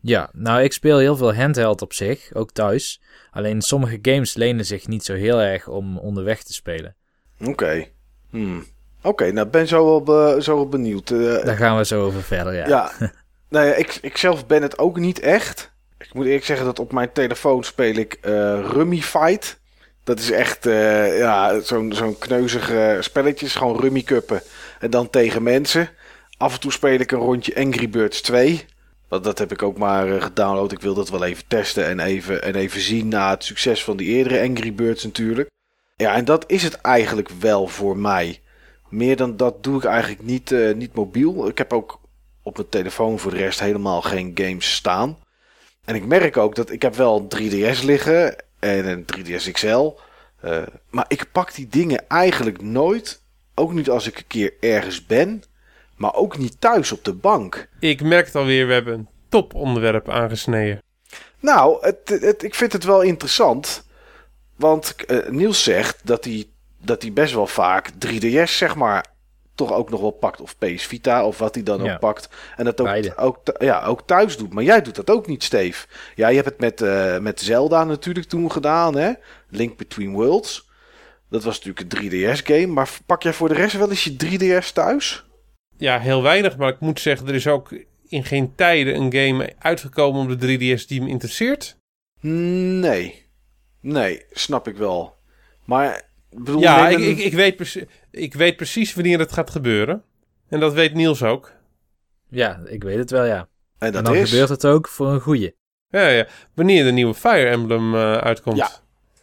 Ja, nou ik speel heel veel handheld op zich, ook thuis. Alleen sommige games lenen zich niet zo heel erg om onderweg te spelen. Oké. Hmm. Oké, nou ben zo wel, zo wel benieuwd. Uh, Daar gaan we zo over verder, ja. Ja, (laughs) Nou ja, ik, ik zelf ben het ook niet echt. Ik moet eerlijk zeggen dat op mijn telefoon speel ik uh, Rummy Fight. Dat is echt uh, ja, zo'n zo'n kneuzig uh, spelletje. Gewoon rummy cuppen. En dan tegen mensen. Af en toe speel ik een rondje Angry Birds 2. Want dat heb ik ook maar gedownload. Ik wil dat wel even testen en even, en even zien na het succes van die eerdere Angry Birds natuurlijk. Ja, en dat is het eigenlijk wel voor mij. Meer dan dat doe ik eigenlijk niet, niet mobiel. Ik heb ook op mijn telefoon voor de rest helemaal geen games staan. En ik merk ook dat ik heb wel een 3DS liggen en een 3DS XL. Uh, maar ik pak die dingen eigenlijk nooit. Ook niet als ik een keer ergens ben. Maar ook niet thuis op de bank. Ik merk het alweer, we hebben een toponderwerp aangesneden. Nou, het, het, ik vind het wel interessant. Want uh, Niels zegt dat hij, dat hij best wel vaak 3DS zeg maar toch ook nog wel pakt. Of PS Vita, of wat hij dan ook pakt. En dat ook, ook, ja, ook thuis doet. Maar jij doet dat ook niet, Steve. Ja, je hebt het met, uh, met Zelda natuurlijk toen gedaan, hè? Link Between Worlds. Dat was natuurlijk een 3DS-game. Maar pak jij voor de rest wel eens je 3DS thuis? Ja, heel weinig. Maar ik moet zeggen, er is ook in geen tijden een game uitgekomen op de 3DS die me interesseert. Nee. Nee, snap ik wel. Maar bedoel, ja, ik, ik, ik, weet ik weet precies wanneer het gaat gebeuren. En dat weet Niels ook. Ja, ik weet het wel, ja. En, dat dan gebeurt het ook voor een goeie. Ja, ja. Wanneer de nieuwe Fire Emblem uh, uitkomt. Ja.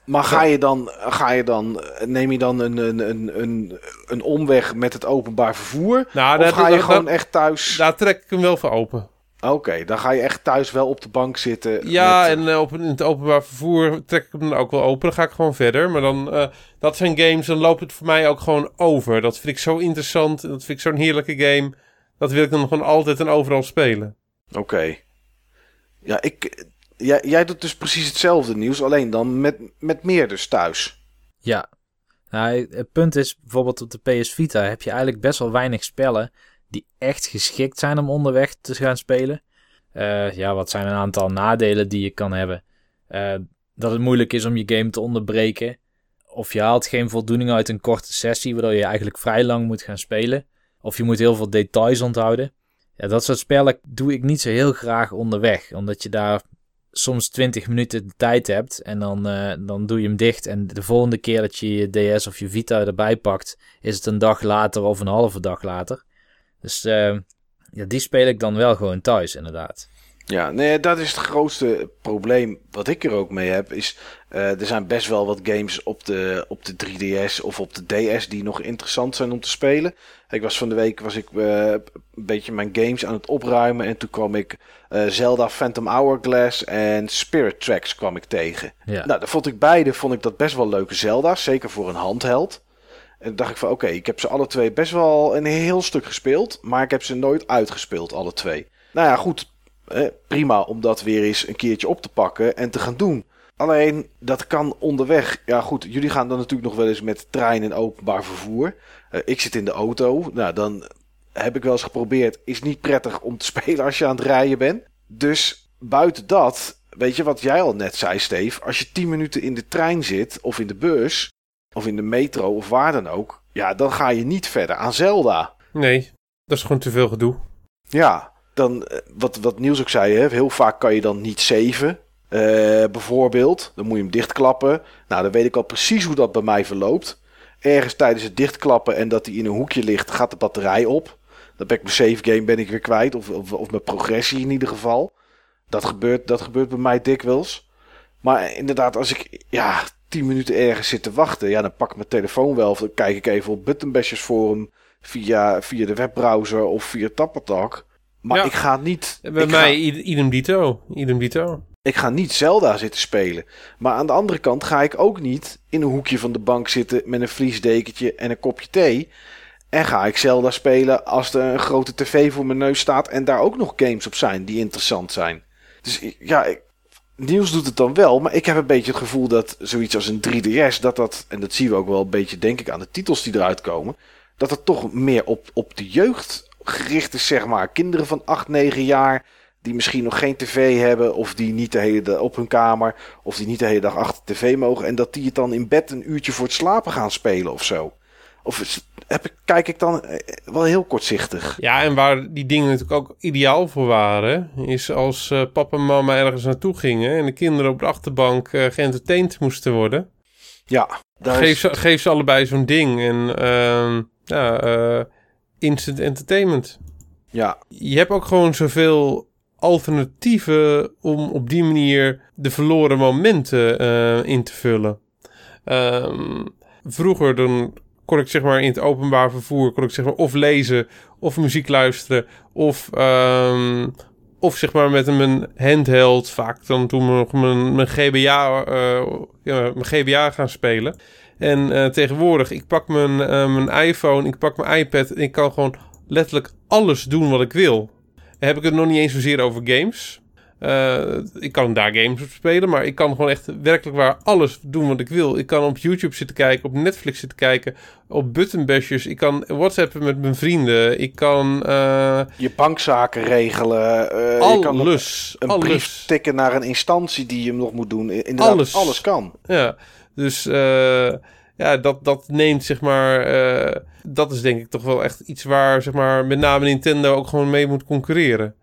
Maar ga je dan, ga je dan, neem je dan een, een, een, een, een omweg met het openbaar vervoer? Nou, of ga je gewoon echt thuis... Daar trek ik hem wel voor open. Oké, dan ga je echt thuis wel op de bank zitten. Ja, en uh, op in het openbaar vervoer trek ik hem dan ook wel open. Dan ga ik gewoon verder. Maar dan, uh, dat zijn games, dan loopt het voor mij ook gewoon over. Dat vind ik zo interessant. Dat vind ik zo'n heerlijke game. Dat wil ik dan gewoon altijd en overal spelen. Oké. Ja, ik, jij, jij doet dus precies hetzelfde nieuws, alleen dan met, met meer dus thuis. Ja. Nou, het punt is, bijvoorbeeld op de PS Vita heb je eigenlijk best wel weinig spellen die echt geschikt zijn om onderweg te gaan spelen. Uh, ja, wat zijn een aantal nadelen die je kan hebben? Uh, dat het moeilijk is om je game te onderbreken. of je haalt geen voldoening uit een korte sessie, waardoor je eigenlijk vrij lang moet gaan spelen. Of je moet heel veel details onthouden. Ja, dat soort spellen doe ik niet zo heel graag onderweg, omdat je daar soms 20 minuten de tijd hebt en dan, uh, dan doe je hem dicht. En de volgende keer dat je je DS of je Vita erbij pakt, is het een dag later of een halve dag later. Dus uh, ja, die speel ik dan wel gewoon thuis, inderdaad. Ja, nee, dat is het grootste probleem wat ik er ook mee heb. Is, uh, er zijn best wel wat games op de, op de 3DS of op de DS die nog interessant zijn om te spelen. Ik was van de week was ik, uh, een beetje mijn games aan het opruimen. En toen kwam ik uh, Zelda Phantom Hourglass en Spirit Tracks kwam ik tegen. Ja. Nou, dat vond ik beide vond ik dat best wel leuke Zelda's. Zeker voor een handheld. En dacht ik van oké, ik heb ze alle twee best wel een heel stuk gespeeld. Maar ik heb ze nooit uitgespeeld, alle twee. Nou ja, goed eh, prima om dat weer eens een keertje op te pakken en te gaan doen. Alleen dat kan onderweg. Ja, goed, jullie gaan dan natuurlijk nog wel eens met trein en openbaar vervoer. Uh, ik zit in de auto. Nou, dan heb ik wel eens geprobeerd. Is niet prettig om te (laughs) spelen als je aan het rijden bent. Dus buiten dat, weet je wat jij al net zei, Steve. Als je 10 minuten in de trein zit, of in de bus, of in de metro, of waar dan ook. Ja, dan ga je niet verder aan Zelda. Nee, dat is gewoon te veel gedoe. Ja, dan, eh, wat, wat Niels ook zei, hè, heel vaak kan je dan niet zeven. Uh, bijvoorbeeld. Dan moet je hem dichtklappen. Nou, dan weet ik al precies hoe dat bij mij verloopt. Ergens tijdens het dichtklappen en dat hij in een hoekje ligt, gaat de batterij op. Dan ben ik mijn save game ben ik weer kwijt. Of, of, of mijn progressie in ieder geval. Dat gebeurt, dat gebeurt bij mij dikwijls. Maar inderdaad, als ik ja, 10 minuten ergens zit te wachten, ja, dan pak ik mijn telefoon wel. Of dan kijk ik even op Buttonbashers Forum via, via de webbrowser of via Tappertalk. Maar ik ga niet... Bij mij idem dito. Idem dito. Ik ga niet Zelda zitten spelen. Maar aan de andere kant ga ik ook niet in een hoekje van de bank zitten met een vliesdekentje en een kopje thee. En ga ik Zelda spelen als er een grote tv voor mijn neus staat en daar ook nog games op zijn die interessant zijn. Dus ja, ik, Niels doet het dan wel, maar ik heb een beetje het gevoel dat zoiets als een 3DS, dat dat, en dat zien we ook wel een beetje denk ik aan de titels die eruit komen, dat het toch meer op, op de jeugd gericht is, zeg maar. Kinderen van 8, 9 jaar die misschien nog geen tv hebben of die niet de hele dag op hun kamer of die niet de hele dag achter tv mogen en dat die het dan in bed een uurtje voor het slapen gaan spelen of zo. Of heb ik, kijk ik dan eh, wel heel kortzichtig. Ja, en waar die dingen natuurlijk ook ideaal voor waren, is als uh, papa en mama ergens naartoe gingen en de kinderen op de achterbank uh, geëntertained moesten worden. Ja, geef, is... ze, geef ze allebei zo'n ding en uh, ja, instant entertainment. Ja. Je hebt ook gewoon zoveel alternatieven om op die manier de verloren momenten in te vullen. Um, vroeger dan kon ik zeg maar in het openbaar vervoer kon ik zeg maar of lezen of muziek luisteren of um, of zeg maar met mijn handheld vaak dan toen nog mijn, mijn GBA uh, ja, mijn GBA gaan spelen. En uh, tegenwoordig, ik pak mijn, uh, mijn iPhone, ik pak mijn iPad en ik kan gewoon letterlijk alles doen wat ik wil. Heb ik het nog niet eens zozeer over games. Uh, ik kan daar games op spelen, maar ik kan gewoon echt werkelijk waar alles doen wat ik wil. Ik kan op YouTube zitten kijken, op Netflix zitten kijken, op buttonbashers. Ik kan whatsappen met mijn vrienden. Ik kan... Uh, je bankzaken regelen. Uh, alles. Je kan een alles. brief tikken naar een instantie die je nog moet doen. Inderdaad, alles, alles kan. Ja, dus ja, dat, dat neemt zeg maar. Uh, dat is denk ik toch wel echt iets waar zeg maar met name Nintendo ook gewoon mee moet concurreren.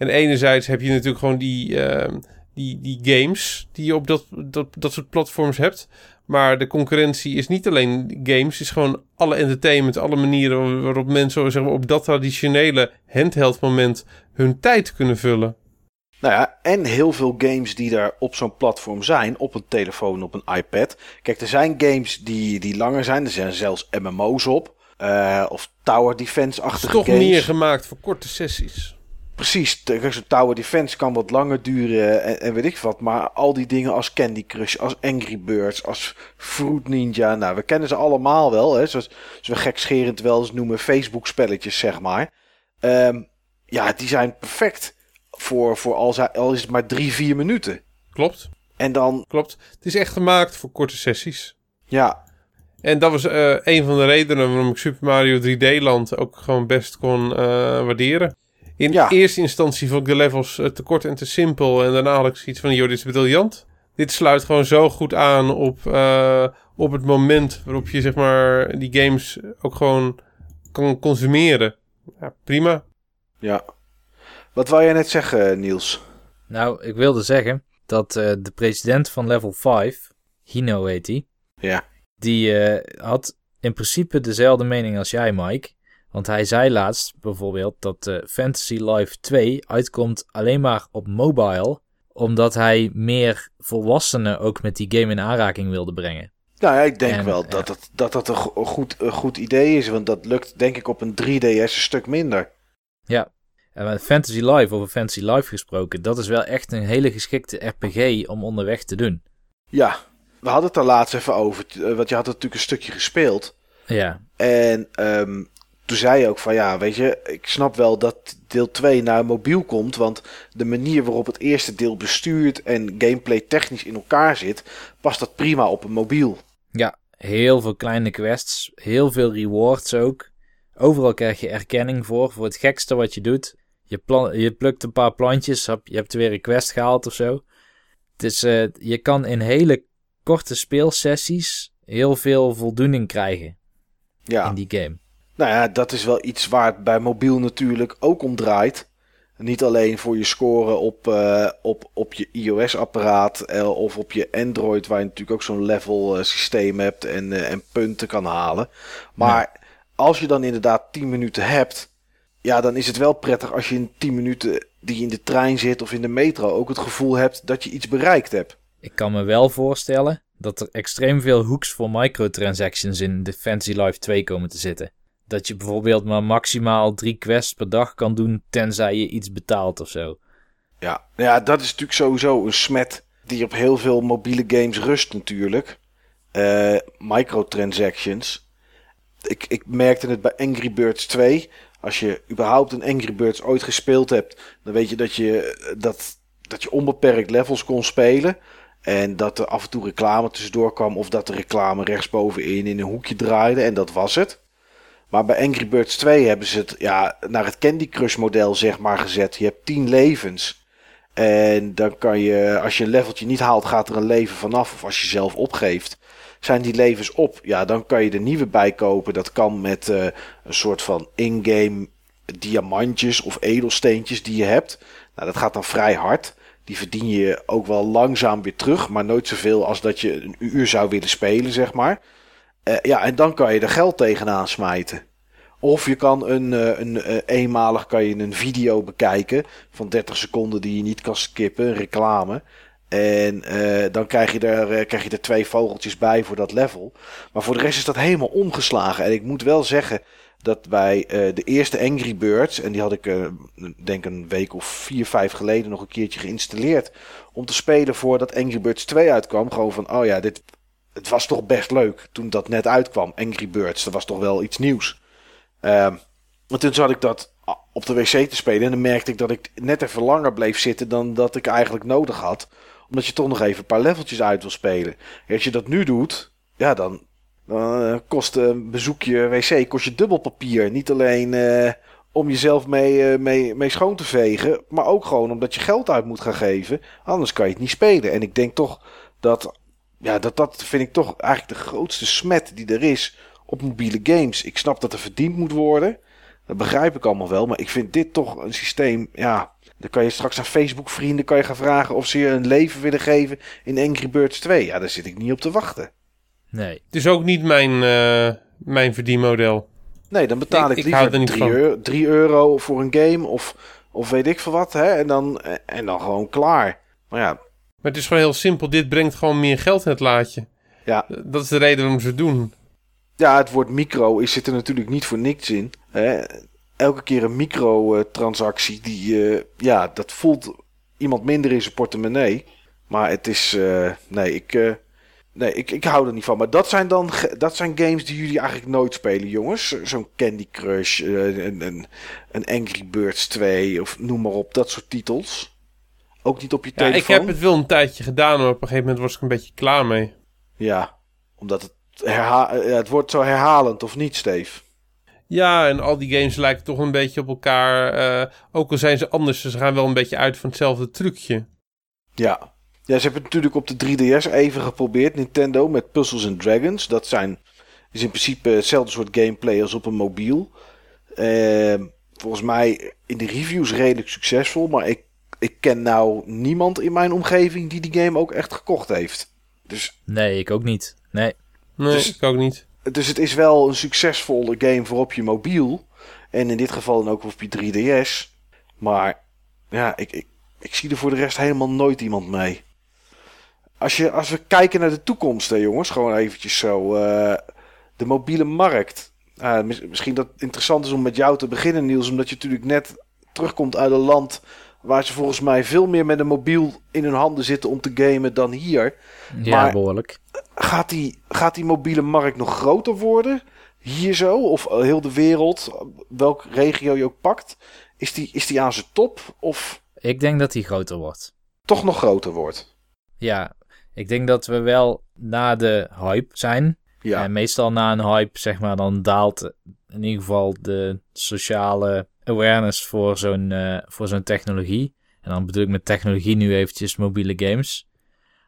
En enerzijds heb je natuurlijk gewoon die, uh, die, die games die je op dat, dat, dat soort platforms hebt. Maar de concurrentie is niet alleen games, is gewoon alle entertainment, alle manieren waarop mensen zeg maar, op dat traditionele handheld moment hun tijd kunnen vullen. Nou ja, en heel veel games die daar op zo'n platform zijn, op een telefoon, op een iPad. Kijk, er zijn games die, die langer zijn, er zijn zelfs MMO's op. Uh, of Tower Defense-achtige games. toch meer gemaakt voor korte sessies. Precies, zo'n Tower Defense kan wat langer duren en, en, weet ik wat. Maar al die dingen als Candy Crush, als Angry Birds, als Fruit Ninja. Nou, we kennen ze allemaal wel. Hè, zoals, zoals we gekscherend wel eens noemen Facebook-spelletjes, zeg maar. Um, ja, die zijn perfect voor, voor al, al is het maar drie, vier minuten. Klopt. En dan... Klopt. Het is echt gemaakt voor korte sessies. Ja. En dat was uh, een van de redenen waarom ik Super Mario 3D Land ook gewoon best kon uh, waarderen. In ja. eerste instantie vond ik de levels uh, te kort en te simpel. En daarna had ik zoiets van, joh, dit is briljant. Dit sluit gewoon zo goed aan op, op het moment waarop je zeg maar die games ook gewoon kan consumeren. Ja, prima. Ja. Wat wou jij net zeggen, Niels? Nou, ik wilde zeggen dat uh, de president van Level 5, Hino heet hij, ja. die uh, had in principe dezelfde mening als jij, Mike. Want hij zei laatst bijvoorbeeld dat uh, Fantasy Life 2 uitkomt alleen maar op mobile, omdat hij meer volwassenen ook met die game in aanraking wilde brengen. Nou ja, ik denk wel dat, ja. dat, dat dat een goed, een goed idee is, want dat lukt denk ik op een 3DS een stuk minder. Ja, en met Fantasy Life, over Fantasy Life gesproken, dat is wel echt een hele geschikte RPG om onderweg te doen. Ja, we hadden het er laatst even over, want je had natuurlijk een stukje gespeeld. Ja. En um, toen zei je ook van ja, weet je, ik snap wel dat deel 2 naar mobiel komt. Want de manier waarop het eerste deel bestuurt en gameplay technisch in elkaar zit, past dat prima op een mobiel. Ja, heel veel kleine quests, heel veel rewards ook. Overal krijg je erkenning voor, voor het gekste wat je doet. Je, plan, je plukt een paar plantjes, je hebt weer een quest gehaald of zo. Dus uh, je kan in hele korte speelsessies heel veel voldoening krijgen ja. in die game. Nou ja, dat is wel iets waar het bij mobiel natuurlijk ook om draait. Niet alleen voor je scoren op, uh, op, op je iOS-apparaat uh, of op je Android, waar je natuurlijk ook zo'n level uh, systeem hebt en, en punten kan halen. Maar ja. als je dan inderdaad 10 minuten hebt, ja, dan is het wel prettig als je in 10 minuten die je in de trein zit of in de metro ook het gevoel hebt dat je iets bereikt hebt. Ik kan me wel voorstellen dat er extreem veel hooks voor microtransactions in de Fantasy Life 2 komen te zitten. Dat je bijvoorbeeld maar maximaal drie quests per dag kan doen, tenzij je iets betaalt of zo. Ja, ja dat is natuurlijk sowieso een smet die op heel veel mobiele games rust natuurlijk. Uh, microtransactions. Ik, ik merkte het bij Angry Birds 2. Als je überhaupt een Angry Birds ooit gespeeld hebt, dan weet je dat je, dat, dat je onbeperkt levels kon spelen. En dat er af en toe reclame tussendoor kwam. Of dat de reclame rechtsbovenin in een hoekje draaide. En dat was het. Maar bij Angry Birds 2 hebben ze het ja, naar het Candy Crush model zeg maar gezet. Je hebt 10 levens. En dan kan je, als je een leveltje niet haalt, gaat er een leven vanaf. Of als je zelf opgeeft, zijn die levens op. Ja, dan kan je er nieuwe bij kopen. Dat kan met uh, een soort van in-game diamantjes of edelsteentjes die je hebt. Nou, dat gaat dan vrij hard. Die verdien je ook wel langzaam weer terug. Maar nooit zoveel als dat je een uur zou willen spelen, zeg maar. Uh, ja, en dan kan je er geld tegenaan smijten. Of je kan een, uh, een uh, eenmalig kan je een video bekijken van 30 seconden die je niet kan skippen, een reclame. En dan krijg je, er, krijg je er twee vogeltjes bij voor dat level. Maar voor de rest is dat helemaal omgeslagen. En ik moet wel zeggen dat bij de eerste Angry Birds, en die had ik denk een week of vier, vijf geleden nog een keertje geïnstalleerd. Om te spelen voordat Angry Birds 2 uitkwam. Gewoon van, oh ja, dit, het was toch best leuk toen dat net uitkwam. Angry Birds, dat was toch wel iets nieuws. Uh, en toen zat ik dat op de wc te spelen. En dan merkte ik dat ik net even langer bleef zitten dan dat ik eigenlijk nodig had. Omdat je toch nog even een paar leveltjes uit wil spelen. En als je dat nu doet, ja, dan, dan kost een bezoekje wc kost je dubbel papier. Niet alleen uh, om jezelf mee, uh, mee, mee schoon te vegen. Maar ook gewoon omdat je geld uit moet gaan geven. Anders kan je het niet spelen. En ik denk toch dat ja, dat, dat vind ik toch eigenlijk de grootste smet die er is op mobiele games. Ik snap dat er verdiend moet worden. Dat begrijp ik allemaal wel. Maar ik vind dit toch een systeem. Ja, dan kan je straks aan Facebook vrienden kan je gaan vragen of ze je een leven willen geven in Angry Birds 2. Ja, daar zit ik niet op te wachten. Nee. Het is ook niet mijn, uh, mijn verdienmodel. Nee, dan betaal ik, ik, ik liever 3 euro, 3 euro voor een game of, of weet ik veel wat. Hè? En, dan, en dan gewoon klaar. Maar ja, maar het is gewoon heel simpel. Dit brengt gewoon meer geld in het laadje. Ja. Dat is de reden waarom ze het doen. Ja, het woord micro is zit er natuurlijk niet voor niks in. Hè? Elke keer een microtransactie, die, uh, ja, dat voelt iemand minder in zijn portemonnee. Maar het is, uh, nee, ik, uh, nee ik, ik hou er niet van. Maar dat zijn dan dat zijn games die jullie eigenlijk nooit spelen, jongens. Zo'n Candy Crush, een, een, een Angry Birds 2 of noem maar op, dat soort titels. Ook niet op je telefoon? Ja, ik heb het wel een tijdje gedaan, maar op een gegeven moment was ik een beetje klaar mee. Ja, omdat het, herha het wordt zo herhalend, of niet, Steve? Ja, en al die games lijken toch een beetje op elkaar. Uh, ook al zijn ze anders, ze gaan wel een beetje uit van hetzelfde trucje. Ja, Ja, ze hebben het natuurlijk op de 3DS even geprobeerd, Nintendo, met Puzzles and Dragons. Dat zijn, is in principe hetzelfde soort gameplay als op een mobiel. Ehm, volgens mij in de reviews redelijk succesvol, maar ik, ik ken nou niemand in mijn omgeving die die game ook echt gekocht heeft. Dus, Nee, ik ook niet. Nee. Nee, Dus- ik ook niet. dus het is wel een succesvolle game voor op je mobiel. En in dit geval dan ook op je 3DS. Maar ja, ik, ik, ik zie er voor de rest helemaal nooit iemand mee. Als, je, als we kijken naar de toekomst, hè, jongens, gewoon eventjes zo. eh, de mobiele markt. Ah, mis- misschien dat het interessant is om met jou te beginnen, Niels, omdat je natuurlijk net terugkomt uit een land waar ze volgens mij veel meer met een mobiel in hun handen zitten om te gamen dan hier. Ja, Maar- behoorlijk. Gaat die, gaat die mobiele markt nog groter worden? Hier zo? Of eh, heel de wereld? Welk regio je ook pakt? Is die, is die aan zijn top? Of Ik denk dat die groter wordt. toch nog groter wordt? Ja, ik denk dat we wel na de hype zijn. Ja, En meestal na een hype, zeg maar, dan daalt in ieder geval de sociale awareness voor zo'n eh, voor zo'n technologie. En dan bedoel ik met technologie nu eventjes mobiele games.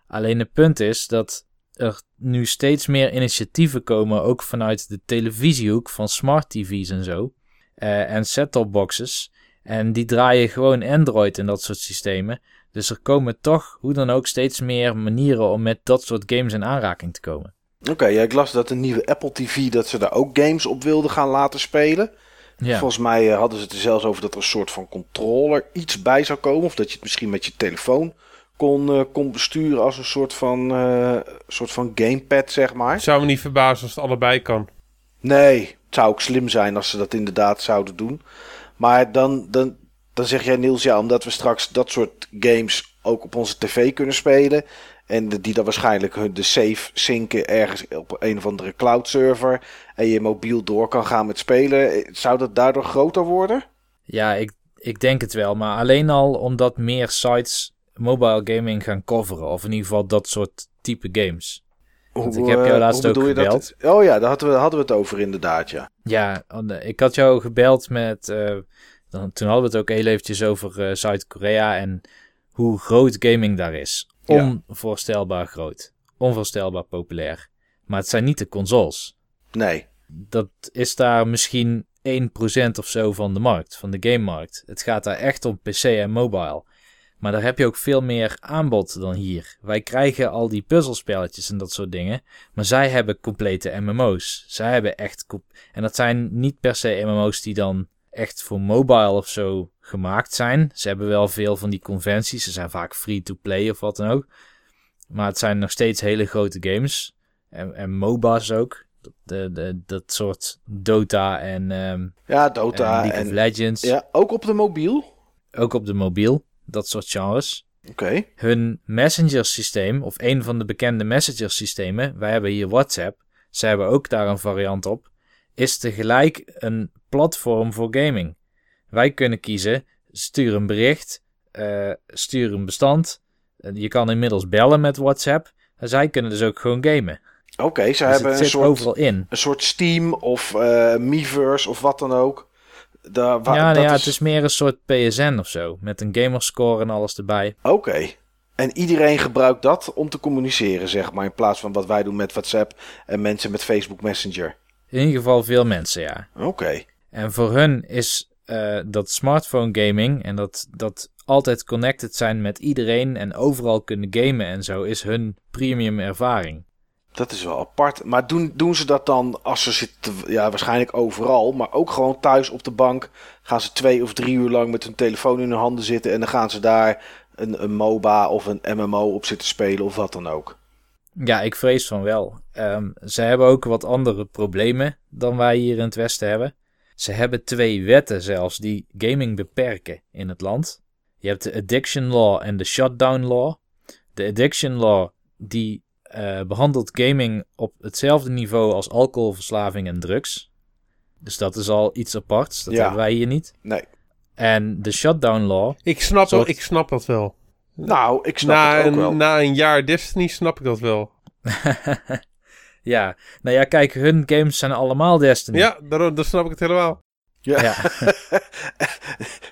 Alleen het punt is dat er nu steeds meer initiatieven komen, ook vanuit de televisiehoek van smart TV's en zo. eh, en set-top boxes. En die draaien gewoon Android en dat soort systemen. Dus er komen toch, hoe dan ook, steeds meer manieren om met dat soort games in aanraking te komen. oké. ja, ik las dat de nieuwe Apple TV, dat ze daar ook games op wilden gaan laten spelen. Ja. Volgens mij eh, hadden ze het er zelfs over dat er een soort van controller iets bij zou komen. Of dat je het misschien met je telefoon kon, eh, kon besturen als een soort van, eh, soort van gamepad, zeg maar. Het zou me niet verbazen als het allebei kan. Nee, het zou ook slim zijn als ze dat inderdaad zouden doen. Maar dan, dan, dan zeg jij Niels, ja, omdat we straks dat soort games ook op onze tv kunnen spelen. En de- die dan waarschijnlijk hun de save zinken ergens op een of andere cloud server. En je mobiel door kan gaan met spelen. Zou dat daardoor groter worden? Ja, ik, ik denk het wel. Maar alleen al omdat meer sites mobile gaming gaan coveren. Of in ieder geval dat soort type games. Want ik heb jou eh, laatst ook dat gebeld. het- oh ja, daar hadden we, hadden we het over inderdaad, ja. Ja, eh, ik had jou gebeld met... eh, dan, toen hadden we het ook heel eventjes over Zuid-Korea en hoe groot gaming daar is. Onvoorstelbaar groot. Onvoorstelbaar populair. Maar het zijn niet de consoles. Nee. dat is daar misschien 1% of zo van de markt, van de gamemarkt. Het gaat daar echt om PC en mobile. Maar daar heb je ook veel meer aanbod dan hier. Wij krijgen al die puzzelspelletjes en dat soort dingen. Maar zij hebben complete MMO's. Zij hebben echt. En dat zijn niet per se MMO's die dan echt voor mobile of zo gemaakt zijn. Ze hebben wel veel van die conventies. Ze zijn vaak free to play of wat dan ook. Maar het zijn nog steeds hele grote games. En, en MOBA's ook. De, de, dat soort Dota en, ehm Ja, en Dota League en... of Legends. ja, ook op de mobiel? Ook op de mobiel. Dat soort genres. Oké. Hun messenger systeem, of een van de bekende messenger systemen, wij hebben hier WhatsApp, zij hebben ook daar een variant op, is tegelijk een platform voor gaming. Wij kunnen kiezen, stuur een bericht, eh, stuur een bestand. Eh, je kan inmiddels bellen met WhatsApp. En zij kunnen dus ook gewoon gamen. Oké, ze Dus hebben een soort... overal in. een soort Steam of eh Miiverse of wat dan ook. Ja, nou dat ja, is... het is meer een soort PSN of zo. Met een gamerscore en alles erbij. Oké. En iedereen gebruikt dat om te communiceren, zeg maar. In plaats van wat wij doen met WhatsApp en mensen met Facebook Messenger. In ieder geval veel mensen, ja. Oké. En voor hun is eh, dat smartphone gaming en dat, dat altijd connected zijn met iedereen en overal kunnen gamen en zo, is hun premium ervaring. Dat is wel apart. Maar doen, doen ze dat dan als ze zitten... Ja, waarschijnlijk overal. Maar ook gewoon thuis op de bank. Gaan ze twee of drie uur lang met hun telefoon in hun handen zitten. En dan gaan ze daar een, een MOBA of een MMO op zitten spelen of wat dan ook. Ja, ik vrees van wel. Ehm, ze hebben ook wat andere problemen dan wij hier in het Westen hebben. Ze hebben twee wetten zelfs die gaming beperken in het land. Je hebt de Addiction Law en de Shutdown Law. De Addiction Law die eh, behandelt gaming op hetzelfde niveau als alcoholverslaving en drugs. Dus dat is al iets aparts. Dat Ja. hebben wij hier niet. Nee. En de Shutdown Law. Ik snap, Soort- ik snap dat wel. Nou, ik snap Na het ook een, wel. na een jaar Destiny snap ik dat wel. (laughs) ja, nou ja, kijk, hun games zijn allemaal Destiny. Ja, daarom, dan snap ik het helemaal. Ja. Ja. (laughs)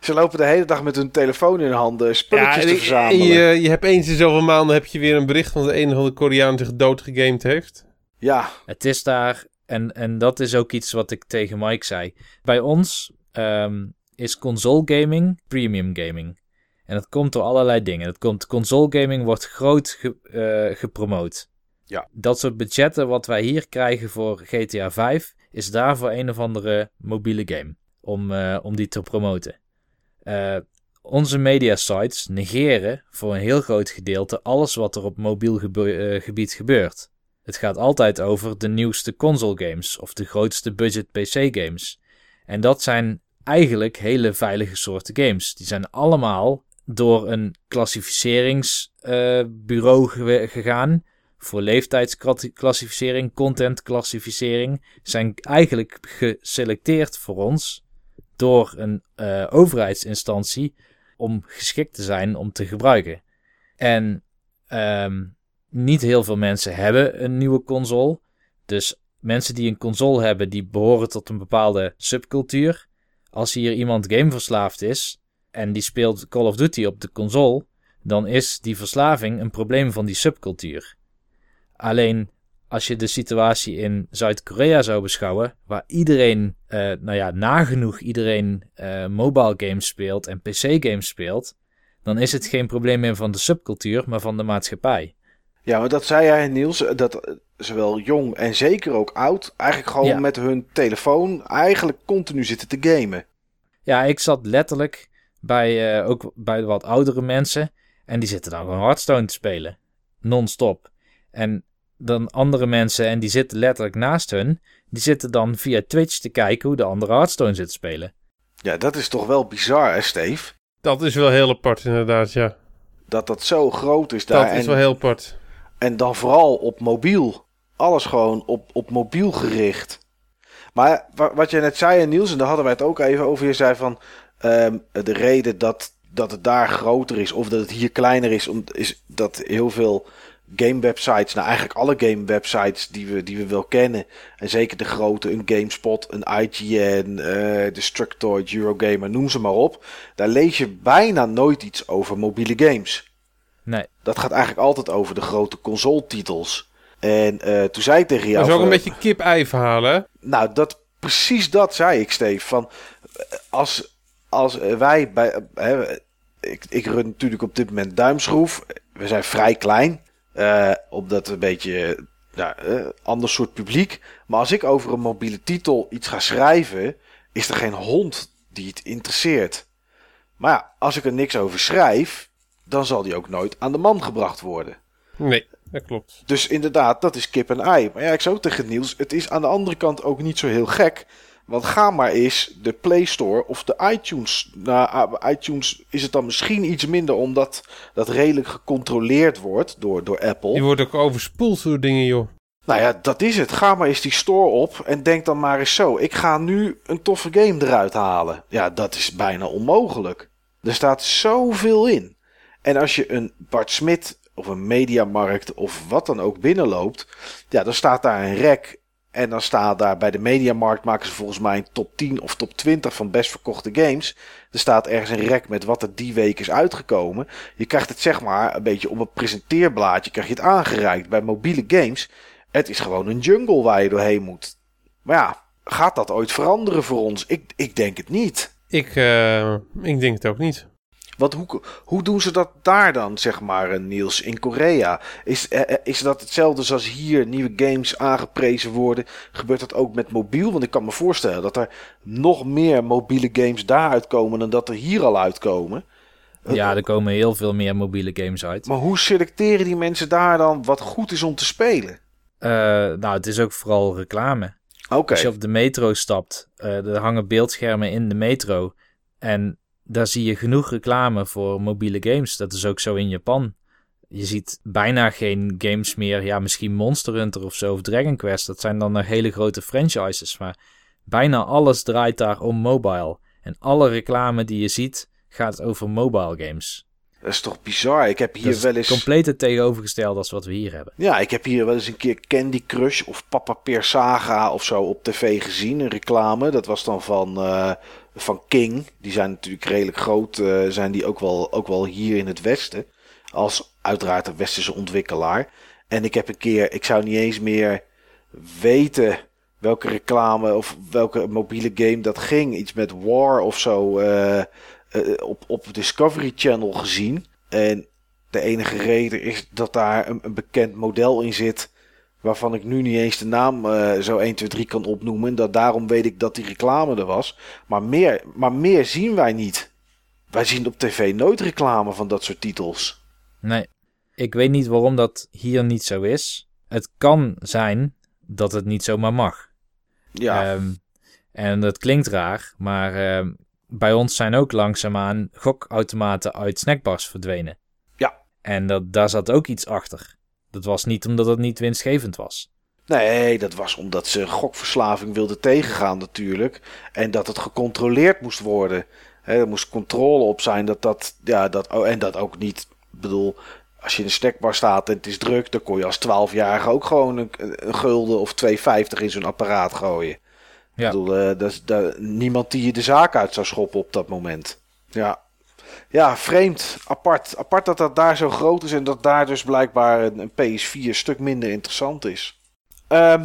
Ze lopen de hele dag met hun telefoon in hun handen spulletjes te verzamelen. en je, je hebt eens in zoveel maanden heb je weer een bericht van de een of andere Koreaan zich doodgegamed heeft. Ja, Het is daar, en, en dat is ook iets wat ik tegen Mike zei. Bij ons ehm, is console gaming premium gaming. En dat komt door allerlei dingen. Dat komt, console gaming wordt groot ge- eh, gepromoot. Ja. Dat soort budgetten wat wij hier krijgen voor GTA 5 is daarvoor een of andere mobiele game. Om, eh, om die te promoten. Eh, onze media sites negeren voor een heel groot gedeelte alles wat er op mobiel eh, gebied gebeurt. Het gaat altijd over de nieuwste console games of de grootste budget PC games. En eigenlijk hele veilige soorten games. Die zijn allemaal door een klassificeringsbureau gegaan. Voor leeftijdsklassificering, contentklassificering. Zijn eigenlijk geselecteerd voor ons door een eh, overheidsinstantie om geschikt te zijn om te gebruiken. En ehm, niet heel veel mensen hebben een nieuwe console. Dus mensen die een console hebben, die behoren tot een bepaalde subcultuur. Als hier iemand gameverslaafd is en die speelt Call of Duty op de console, dan is die verslaving een probleem van die subcultuur. Alleen als je de situatie in Zuid-Korea zou beschouwen, waar iedereen, eh, nou ja, nagenoeg iedereen eh, mobile games speelt en PC-games speelt, dan is het geen probleem meer van de subcultuur, maar van de maatschappij. Ja, maar dat zei jij Niels, dat eh, zowel jong en zeker ook oud eigenlijk gewoon Ja. met hun telefoon eigenlijk continu zitten te gamen. Ja, ik zat letterlijk bij, ook bij wat oudere mensen en die zitten dan gewoon Hearthstone te spelen. Non-stop. En dan andere mensen, en die zitten letterlijk naast hun, die zitten dan via Twitch te kijken hoe de andere Hearthstone zit te spelen. Ja, dat is toch wel bizar, hè, Steve? Dat is wel heel apart inderdaad, ja. Dat dat zo groot is daar. Dat is en, wel heel apart. en dan vooral op mobiel. Alles gewoon op, op mobiel gericht. Maar wa- wat jij net zei, Niels, en daar hadden wij het ook even over. Je zei van ehm, de reden dat, dat het daar groter is of dat het hier kleiner is, om, is dat heel veel game websites, nou eigenlijk alle game websites die we, die we wel kennen, en zeker de grote, een GameSpot, een IGN, eh Destructoid, Eurogamer, noem ze maar op. Daar lees je bijna nooit iets over mobiele games. Nee, Dat gaat eigenlijk altijd over de grote console-titels. En eh, toen zei ik tegen jou... Dat is ook een beetje kip-ei verhalen. Nou, dat, precies dat zei ik, Steve. Van, als, als wij bij... hè, ik, ik run natuurlijk op dit moment duimschroef. We zijn vrij klein. Eh omdat een beetje... Eh, ander soort publiek. Maar als ik over een mobiele titel iets ga schrijven... is er geen hond die het interesseert. Maar ja, als ik er niks over schrijf... dan zal die ook nooit aan de man gebracht worden. Nee, dat klopt. Dus inderdaad, dat is kip en ei. Maar ja, ik zou ook tegen Niels, het is aan de andere kant ook niet zo heel gek. Want ga maar eens de Play Store of de iTunes. Nou, iTunes is het dan misschien iets minder, omdat dat redelijk gecontroleerd wordt door, door Apple. Die wordt ook overspoeld door dingen, joh. Nou ja, dat is het. Ga maar eens die store op en denk dan maar eens zo. Ik ga nu een toffe game eruit halen. Ja, dat is bijna onmogelijk. Er staat zoveel in. En als je een Bart Smit of een Mediamarkt of wat dan ook binnenloopt, ja, dan staat daar een rek. En dan staat daar bij de Mediamarkt maken ze volgens mij een top 10 of top 20 van best verkochte games. Er staat ergens een rek met wat er die week is uitgekomen. Je krijgt het zeg maar een beetje op een presenteerblaadje krijg je het aangereikt. Bij mobiele games het is gewoon een jungle waar je doorheen moet. Maar ja, gaat dat ooit veranderen voor ons? Ik, ik denk het niet. Ik, eh, ik denk het ook niet. Want hoe, hoe doen ze dat daar dan, zeg maar, eh, Niels, in Korea? Is, eh, eh, is dat hetzelfde zoals hier nieuwe games aangeprezen worden? Gebeurt dat ook met mobiel? Want ik kan me voorstellen dat er nog meer mobiele games daar uitkomen dan dat er hier al uitkomen. Ja, er komen heel veel meer mobiele games uit. Maar hoe selecteren die mensen daar dan wat goed is om te spelen? Nou, het is ook vooral reclame. Als je op de metro stapt, er hangen beeldschermen in de metro. En daar zie je genoeg reclame voor mobiele games. Dat is ook zo in Japan. Je ziet bijna geen games meer. Ja, misschien Monster Hunter of zo, of Dragon Quest. Dat zijn dan nog hele grote franchises. Maar bijna alles draait daar om mobile. En alle reclame die je ziet, gaat over mobile games. Dat is toch bizar? Ik heb hier wel eens... compleet het tegenovergestelde als wat we hier hebben. Ja, ik heb hier wel eens een keer Candy Crush of Papa Peer Saga of zo op tv gezien. Een reclame. Dat was dan van, eh, van King. Die zijn natuurlijk redelijk groot. eh, zijn die ook wel, ook wel hier in het Westen. Als uiteraard een Westerse ontwikkelaar. En ik heb een keer, ik zou niet eens meer weten welke reclame of welke mobiele game dat ging. Iets met War of zo eh, eh, op, op Discovery Channel gezien. En de enige reden is dat daar een, een bekend model in zit. Waarvan ik nu niet eens de naam eh, zo 1, 2, 3 kan opnoemen. En dat daarom weet ik dat die reclame er was. Maar meer, maar meer zien wij niet. Wij zien op tv nooit reclame van dat soort titels. Nee, ik weet niet waarom dat hier niet zo is. Het kan zijn dat het niet zomaar mag. Ja, Ehm, en dat klinkt raar, maar ehm, bij ons zijn ook langzaamaan gokautomaten uit snackbars verdwenen. Ja. En dat, daar zat ook iets achter. Dat was niet omdat het niet winstgevend was. nee, dat was omdat ze gokverslaving wilden tegengaan natuurlijk. En dat het gecontroleerd moest worden. Hè, er moest controle op zijn dat dat, ja, dat, oh, en dat ook niet, ik bedoel, als je in een snackbar staat en het is druk, dan kon je als 12-jarige ook gewoon een, een gulden of 2,50 in zo'n apparaat gooien. Ja. Ik bedoel, eh, dat is dat, niemand die je de zaak uit zou schoppen op dat moment. Ja. Ja, vreemd. Apart. Apart dat dat daar zo groot is en dat daar dus blijkbaar een, een PS4 een stuk minder interessant is. Ehm,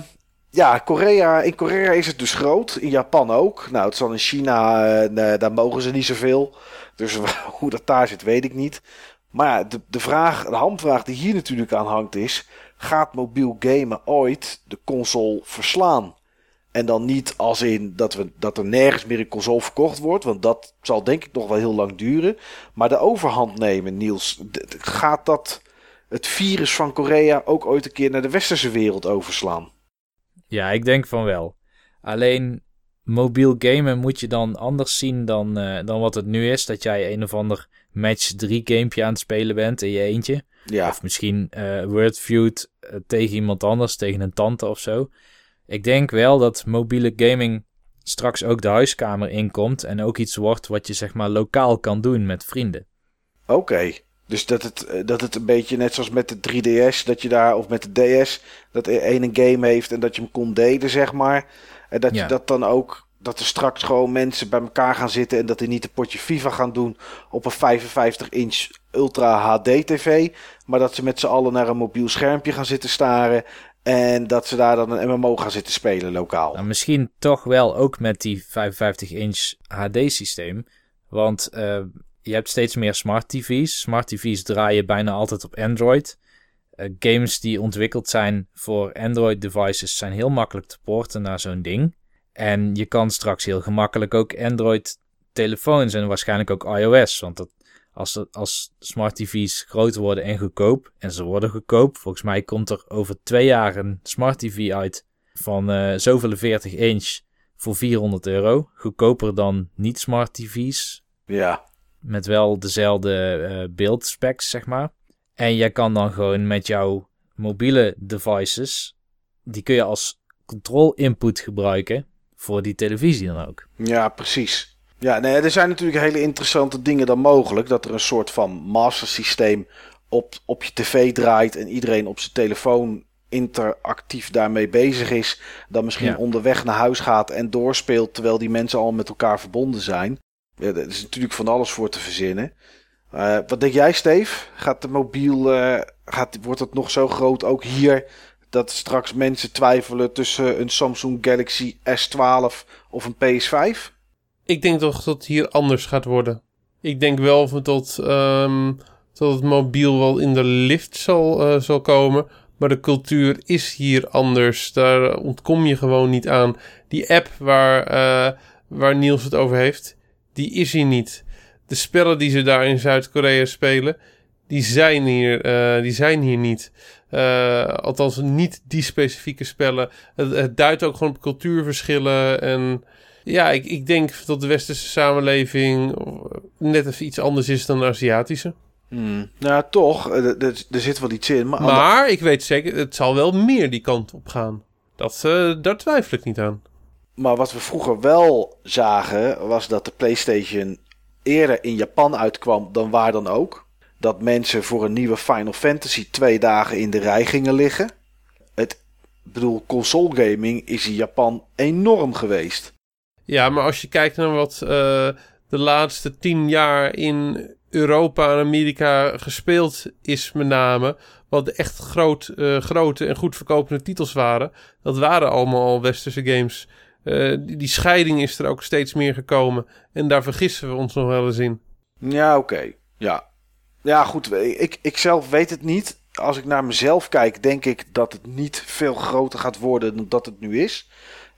ja, Korea, in Korea is het dus groot. In Japan ook. Nou, het zal in China, eh, daar mogen ze niet zoveel. Dus (laughs) hoe dat daar zit, weet ik niet. Maar ja, de, de, vraag, de hamvraag die hier natuurlijk aan hangt is... Gaat mobiel gamen ooit de console verslaan? En dan niet als in dat, we, dat er nergens meer een console verkocht wordt. Want dat zal denk ik nog wel heel lang duren. Maar de overhand nemen, Niels. Gaat dat het virus van Korea ook ooit een keer naar de westerse wereld overslaan? Ja, ik denk van wel. Alleen mobiel gamen moet je dan anders zien dan, eh, dan wat het nu is. Dat jij een of ander match 3 gamepje aan het spelen bent in je eentje. Ja, Of misschien eh Wordfeud eh, tegen iemand anders, tegen een tante of zo. Ik denk wel dat mobiele gaming straks ook de huiskamer inkomt. En ook iets wordt wat je zeg maar lokaal kan doen met vrienden. oké. Dus dat het, eh, dat het een beetje net zoals met de 3DS, dat je daar, of met de DS, dat er één een game heeft en dat je hem kon delen, zeg maar. En dat Ja. je dat dan ook, dat er straks gewoon mensen bij elkaar gaan zitten en dat die niet een potje FIFA gaan doen op een 55 inch Ultra HD TV, maar dat ze met z'n allen naar een mobiel schermpje gaan zitten staren en dat ze daar dan een MMO gaan zitten spelen lokaal. Nou, misschien toch wel ook met die 55 inch HD systeem. Want eh, je hebt steeds meer smart TV's. Smart TV's draaien bijna altijd op Android. Eh, games die ontwikkeld zijn voor Android devices zijn heel makkelijk te porten naar zo'n ding. En je kan straks heel gemakkelijk ook Android telefoons en waarschijnlijk ook iOS. Want dat, als, als smart TV's groot worden en goedkoop, en ze worden goedkoop, volgens mij komt er over twee jaar een smart TV uit van eh zoveel 40 inch voor 400 euro. Goedkoper dan niet-smart TV's, Ja, met wel dezelfde eh beeldspecs, zeg maar. En jij kan dan gewoon met jouw mobiele devices, die kun je als control input gebruiken voor die televisie dan ook. Ja, precies. Ja, nee, er zijn natuurlijk hele interessante dingen dan mogelijk. Dat er een soort van master systeem op, op je tv draait en iedereen op zijn telefoon interactief daarmee bezig is. Dan misschien Ja. onderweg naar huis gaat en doorspeelt terwijl die mensen al met elkaar verbonden zijn. Ja, er is natuurlijk van alles voor te verzinnen. Eh, wat denk jij, Steve? Gaat de mobiel, eh, gaat, wordt het nog zo groot ook hier dat straks mensen twijfelen tussen een Samsung Galaxy S12 of een PS5? Ik denk toch dat het hier anders gaat worden. Ik denk wel tot, ehm, dat het mobiel wel in de lift zal, eh, zal komen. Maar de cultuur is hier anders. Daar ontkom je gewoon niet aan. Die app waar, eh, waar Niels het over heeft, die is hier niet. De spellen die ze daar in Zuid-Korea spelen, die zijn hier, eh, die zijn hier niet. Althans, niet die specifieke spellen. Het duidt ook gewoon op cultuurverschillen en... Ja, ik, ik denk dat de westerse samenleving net even iets anders is dan de Aziatische. Hmm. Nou, toch, eh, er, zit wel iets in. Maar, Maar ik weet zeker, het zal wel meer die kant op gaan. Dat, eh, daar twijfel ik niet aan. maar wat we vroeger wel zagen, was dat de PlayStation eerder in Japan uitkwam dan waar dan ook. dat mensen voor een nieuwe Final Fantasy twee dagen in de rij gingen liggen. Het, ik bedoel, console gaming is in Japan enorm geweest. Ja, maar als je kijkt naar wat uh, de laatste tien jaar in Europa en Amerika gespeeld is met name, wat de echt groot, uh, grote en goed verkopende titels waren, dat waren allemaal al westerse games. Die, die, scheiding is er ook steeds meer gekomen en daar vergissen we ons nog wel eens in. Ja, oké. Ja. ja, goed. Ik, ik zelf weet het niet. Als ik naar mezelf kijk, denk ik dat het niet veel groter gaat worden dan dat het nu is.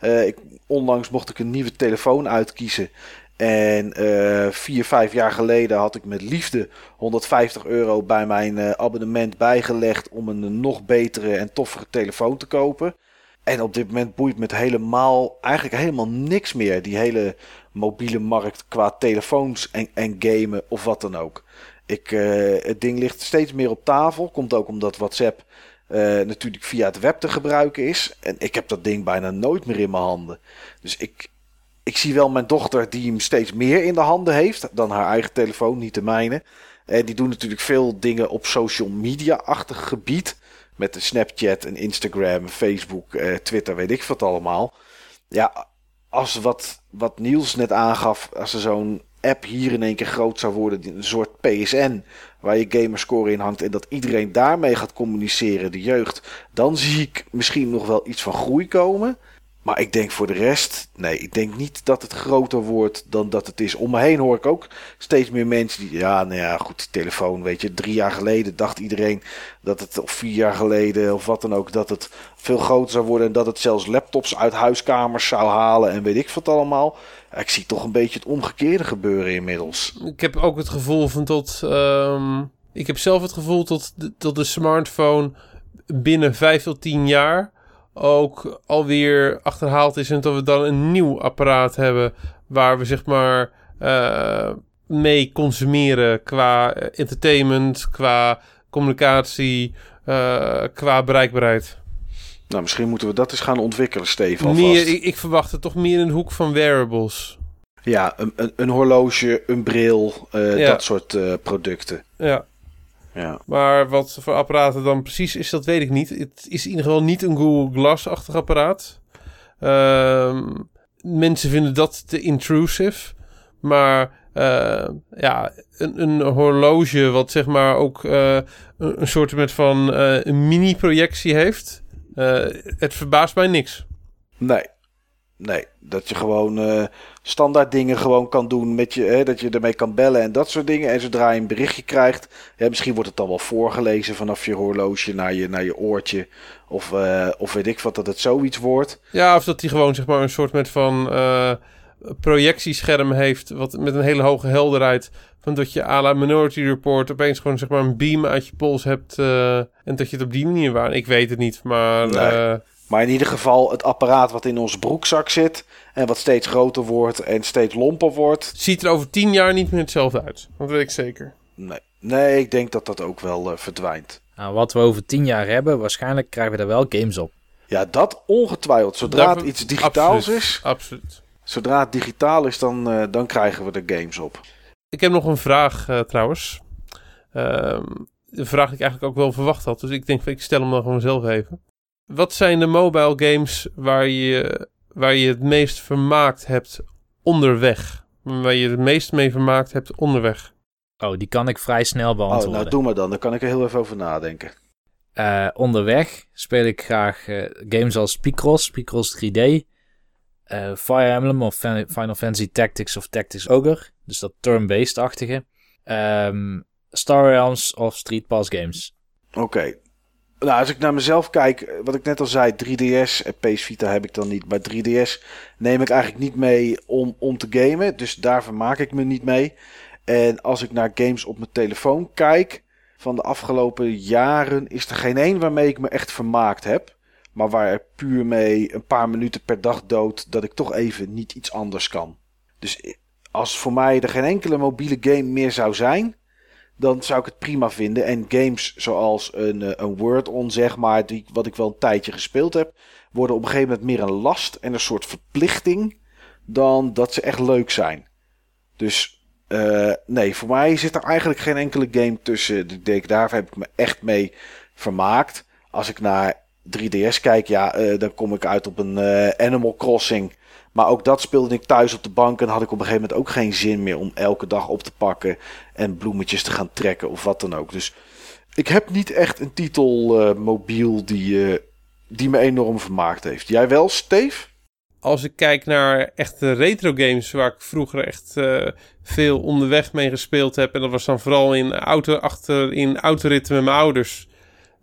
Uh, ik, onlangs mocht ik een nieuwe telefoon uitkiezen. En uh, vier, vijf jaar geleden had ik met liefde 150 euro bij mijn uh, abonnement bijgelegd om een nog betere en toffere telefoon te kopen. En op dit moment boeit me helemaal, eigenlijk helemaal niks meer. Die hele mobiele markt qua telefoons en, en gamen of wat dan ook. Ik, het ding ligt steeds meer op tafel. Komt ook omdat WhatsApp natuurlijk via het web te gebruiken is. En ik heb dat ding bijna nooit meer in mijn handen. Dus ik, ik zie wel mijn dochter die hem steeds meer in de handen heeft dan haar eigen telefoon, niet de mijne. En die doen natuurlijk veel dingen op social media-achtig gebied. Met de Snapchat en Instagram, Facebook, eh, Twitter, weet ik wat allemaal. Ja, als wat, wat Niels net aangaf, als er zo'n app hier in één keer groot zou worden, een soort PSN, waar je gamerscore in hangt en dat iedereen daarmee gaat communiceren, de jeugd, dan zie ik misschien nog wel iets van groei komen. Maar ik denk voor de rest, nee, ik denk niet dat het groter wordt dan dat het is. Om me heen hoor ik ook steeds meer mensen die, ja, nou ja, goed, telefoon, weet je, drie jaar geleden dacht iedereen dat het, of vier jaar geleden of wat dan ook, dat het veel groter zou worden en dat het zelfs laptops uit huiskamers zou halen en weet ik wat allemaal. Ik zie toch een beetje het omgekeerde gebeuren inmiddels. Ik heb ook het gevoel van tot, um, ik heb zelf het gevoel tot, tot de smartphone binnen vijf tot tien jaar ook alweer achterhaald is en dat we dan een nieuw apparaat hebben waar we zeg maar uh, mee consumeren qua entertainment, qua communicatie, uh, qua bereikbaarheid. Nou, misschien moeten we dat eens gaan ontwikkelen, Steven. Meer, ik, ik, verwacht het toch meer in de hoek van wearables. Ja, een, een, een horloge, een bril, uh, ja. dat soort producten. Ja. Ja. Maar wat voor apparaten dan precies is, dat weet ik niet. Het is in ieder geval niet een Google Glass-achtig apparaat. Uh, mensen vinden dat te intrusive. Maar uh, ja, een, een, horloge wat zeg maar ook uh, een, een soort met van een mini-projectie heeft. het verbaast mij niks. Nee, Nee, dat je gewoon uh, standaard dingen gewoon kan doen met je, hè, dat je ermee kan bellen en dat soort dingen. En zodra je een berichtje krijgt, misschien wordt het dan wel voorgelezen vanaf je horloge naar je, naar je oortje. Of, uh, of weet ik wat, dat het zoiets wordt. Ja, of dat hij gewoon zeg maar een soort met van uh, projectiescherm heeft, wat met een hele hoge helderheid. Van dat je à la Minority Report opeens gewoon zeg maar een beam uit je pols hebt. en dat je het op die manier waar. Ik weet het niet, maar... Nee. Maar in ieder geval het apparaat wat in onze broekzak zit. En wat steeds groter wordt en steeds lomper wordt. Ziet er over tien jaar niet meer hetzelfde uit. Dat weet ik zeker. Nee, nee ik denk dat dat ook wel uh, verdwijnt. Nou, wat we over tien jaar hebben, waarschijnlijk krijgen we er wel games op. Ja, dat ongetwijfeld. Zodra het iets digitaals absoluut, is. Absoluut. Zodra het digitaal is, dan, uh, dan krijgen we er games op. Ik heb nog een vraag uh, trouwens. Uh, een vraag die ik eigenlijk ook wel verwacht had. Dus ik denk, ik stel hem dan gewoon zelf even. Wat zijn de mobile games waar je, waar je het meest vermaakt hebt onderweg? Waar je het meest mee vermaakt hebt onderweg? Oh, die kan ik vrij snel beantwoorden. Oh, nou doe maar dan. Dan kan ik er heel even over nadenken. Uh, onderweg speel ik graag uh, games als Picross, Picross 3D, uh, Fire Emblem of Final Fantasy Tactics of Tactics Ogre. Dus dat turn-based-achtige. Um, Star Realms of Street Pass games. Oké, okay. Nou, als ik naar mezelf kijk, wat ik net al zei, 3DS en PS Vita heb ik dan niet. Maar 3DS neem ik eigenlijk niet mee om, om te gamen. Dus daar vermaak ik me niet mee. En als ik naar games op mijn telefoon kijk, van de afgelopen jaren is er geen één waarmee ik me echt vermaakt heb. Maar waar puur mee een paar minuten per dag dood, dat ik toch even niet iets anders kan. Dus als voor mij er geen enkele mobiele game meer zou zijn, dan zou ik het prima vinden. En games zoals een, eh, een Word-on, zeg maar, die, wat ik wel een tijdje gespeeld heb, worden op een gegeven moment meer een last en een soort verplichting dan dat ze echt leuk zijn. Dus Eh, nee, voor mij zit er eigenlijk geen enkele game tussen. Daar heb ik me echt mee vermaakt. Als ik naar 3DS kijk, ja, eh, dan kom ik uit op een Animal Crossing. Maar ook dat speelde ik thuis op de bank en had ik op een gegeven moment ook geen zin meer om elke dag op te pakken en bloemetjes te gaan trekken of wat dan ook. Dus ik heb niet echt een titel eh, mobiel die, die me enorm vermaakt heeft. Jij wel, Steve? Als ik kijk naar echte retro games waar ik vroeger echt veel onderweg mee gespeeld heb. En dat was dan vooral in, auto, achter, in autoritten met mijn ouders.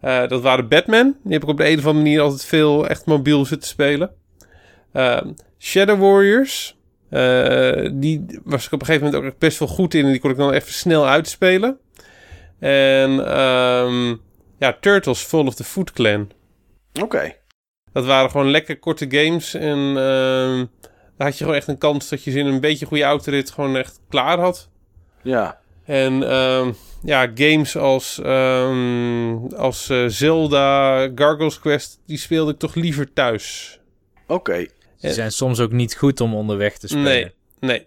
Uh, dat waren Batman. Die heb ik op de een of andere manier altijd veel echt mobiel zitten spelen. Shadow Warriors. Uh, die was ik op een gegeven moment ook best wel goed in. En die kon ik dan even snel uitspelen. En um, ja, Turtles Fall of the Foot Clan. Oké. Okay. Dat waren gewoon lekker korte games. En uh, daar had je gewoon echt een kans dat je ze in een beetje goede autorit gewoon echt klaar had. Ja. En uh, ja, games als, um, als uh, Zelda, Gargoyles Quest, die speelde ik toch liever thuis. Oké. Okay. Ze zijn soms ook niet goed om onderweg te spelen. Nee, nee.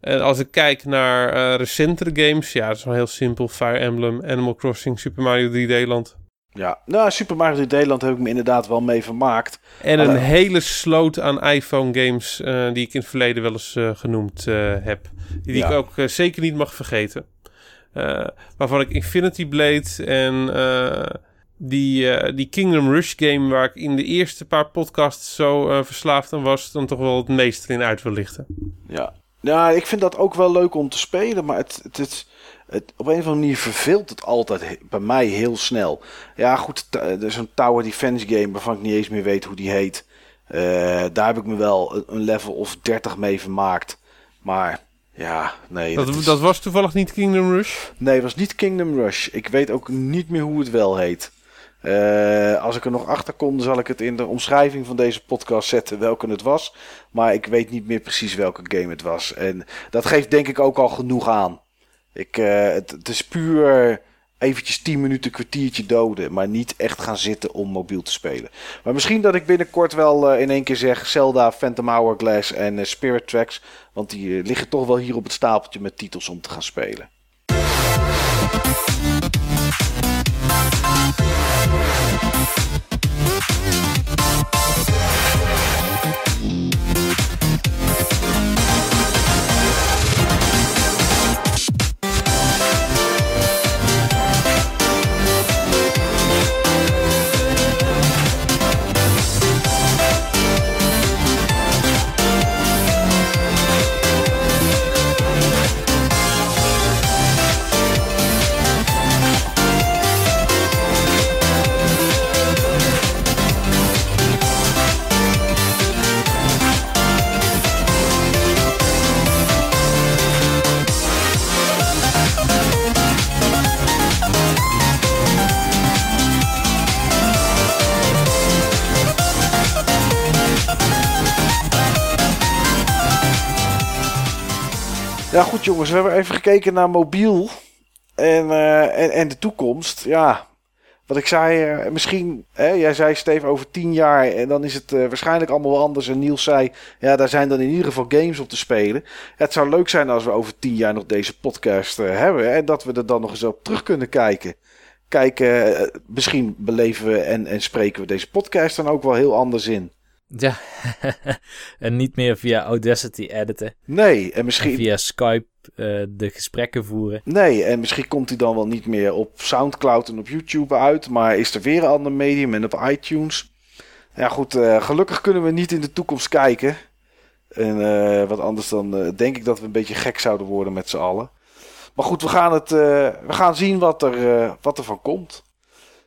En als ik kijk naar uh, recentere games, ja, dat is wel heel simpel. Fire Emblem, Animal Crossing, Super Mario 3D Land. Ja, nou, Super Mario 3D Land heb ik me inderdaad wel mee vermaakt. En een hele sloot aan iPhone games uh, die ik in het verleden wel eens uh, genoemd uh, heb. Die ja. ik ook zeker niet mag vergeten. waarvan ik Infinity Blade en die, die Kingdom Rush game... waar ik in de eerste paar podcasts zo verslaafd aan was... dan toch wel het meest in uit wil lichten. Ja. ja, ik vind dat ook wel leuk om te spelen, maar het... het, het het, op een of andere manier verveelt het altijd bij mij heel snel. Ja, goed, er is een Tower Defense game waarvan ik niet eens meer weet hoe die heet. Uh, daar heb ik me wel een level of 30 mee vermaakt. Maar ja, nee. Dat, dat, dat was toevallig niet Kingdom Rush? Nee, het was niet Kingdom Rush. Ik weet ook niet meer hoe het wel heet. Uh, als ik er nog achter kom, zal ik het in de omschrijving van deze podcast zetten welke het was. Maar ik weet niet meer precies welke game het was. En dat geeft denk ik ook al genoeg aan. Ik, uh, het, is puur eventjes 10 minuten, kwartiertje doden. Maar niet echt gaan zitten om mobiel te spelen. Maar misschien dat ik binnenkort wel uh, in één keer zeg Zelda, Phantom Hourglass en Spirit Tracks. Want die liggen toch wel hier op het stapeltje met titels om te gaan spelen. We hebben even gekeken naar mobiel en, uh, en, en, de toekomst. Ja, wat ik zei, uh, misschien, hè, jij zei Steve over tien jaar en dan is het waarschijnlijk allemaal wel anders. En Niels zei, ja, daar zijn dan in ieder geval games op te spelen. Het zou leuk zijn als we over tien jaar nog deze podcast hebben en dat we er dan nog eens op terug kunnen kijken. Kijken, misschien beleven we en, en spreken we deze podcast dan ook wel heel anders in. Ja, (laughs) en niet meer via Audacity editen. Nee, en misschien... via Skype uh, de gesprekken voeren. Nee, en misschien komt hij dan wel niet meer op Soundcloud en op YouTube uit, maar is er weer een ander medium en op iTunes. Ja goed, uh, gelukkig kunnen we niet in de toekomst kijken. En uh, wat anders dan denk ik dat we een beetje gek zouden worden met z'n allen. Maar goed, we gaan, het, we gaan zien wat er, wat er van komt.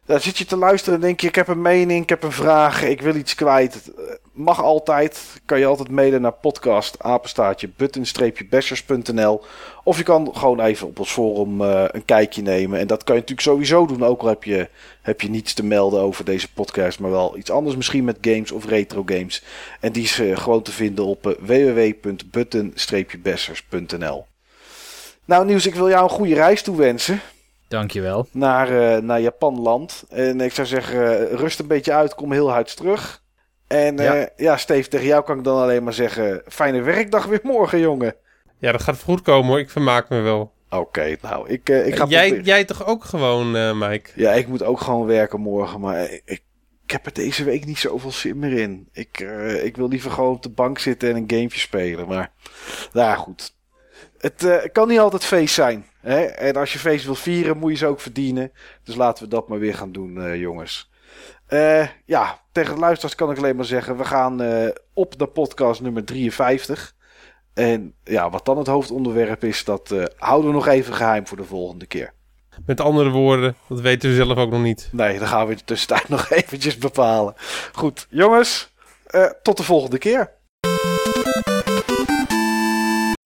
Dan zit je te luisteren en denk je, ik heb een mening, ik heb een vraag, ik wil iets kwijt. Mag altijd, kan je altijd mailen naar podcast, apenstaartje, button-bashers.nl. Of je kan gewoon even op ons forum uh, een kijkje nemen. En dat kan je natuurlijk sowieso doen, ook al heb je, heb je niets te melden over deze podcast. Maar wel iets anders misschien met games of retro games. En die is uh, gewoon te vinden op uh, www.button-bashers.nl. Nou Nieuws, ik wil jou een goede reis toewensen. Dankjewel. Naar, uh, naar Japanland. En ik zou zeggen, rust een beetje uit, kom heel hard terug. En ja. Uh, ja, Steve, tegen jou kan ik dan alleen maar zeggen, fijne werkdag weer morgen, jongen. Ja, dat gaat goed komen hoor. Ik vermaak me wel. Oké, nou, ik, uh, ik ga... Jij, jij toch ook gewoon, uh, Mike? Ja, ik moet ook gewoon werken morgen, maar ik, ik, heb er deze week niet zoveel zin meer in. Ik, uh, ik wil liever gewoon op de bank zitten en een gamepje spelen, maar... Nou goed. Het kan niet altijd feest zijn. Hè? En als je feest wil vieren, moet je ze ook verdienen. Dus laten we dat maar weer gaan doen, jongens. ja, tegen de luisteraars kan ik alleen maar zeggen: we gaan op de podcast nummer 53. En ja, wat dan het hoofdonderwerp is, dat houden we nog even geheim voor de volgende keer. Met andere woorden, dat weten we zelf ook nog niet. Nee, dan gaan we in de tussentijd (laughs) nog eventjes bepalen. Goed, jongens, tot de volgende keer.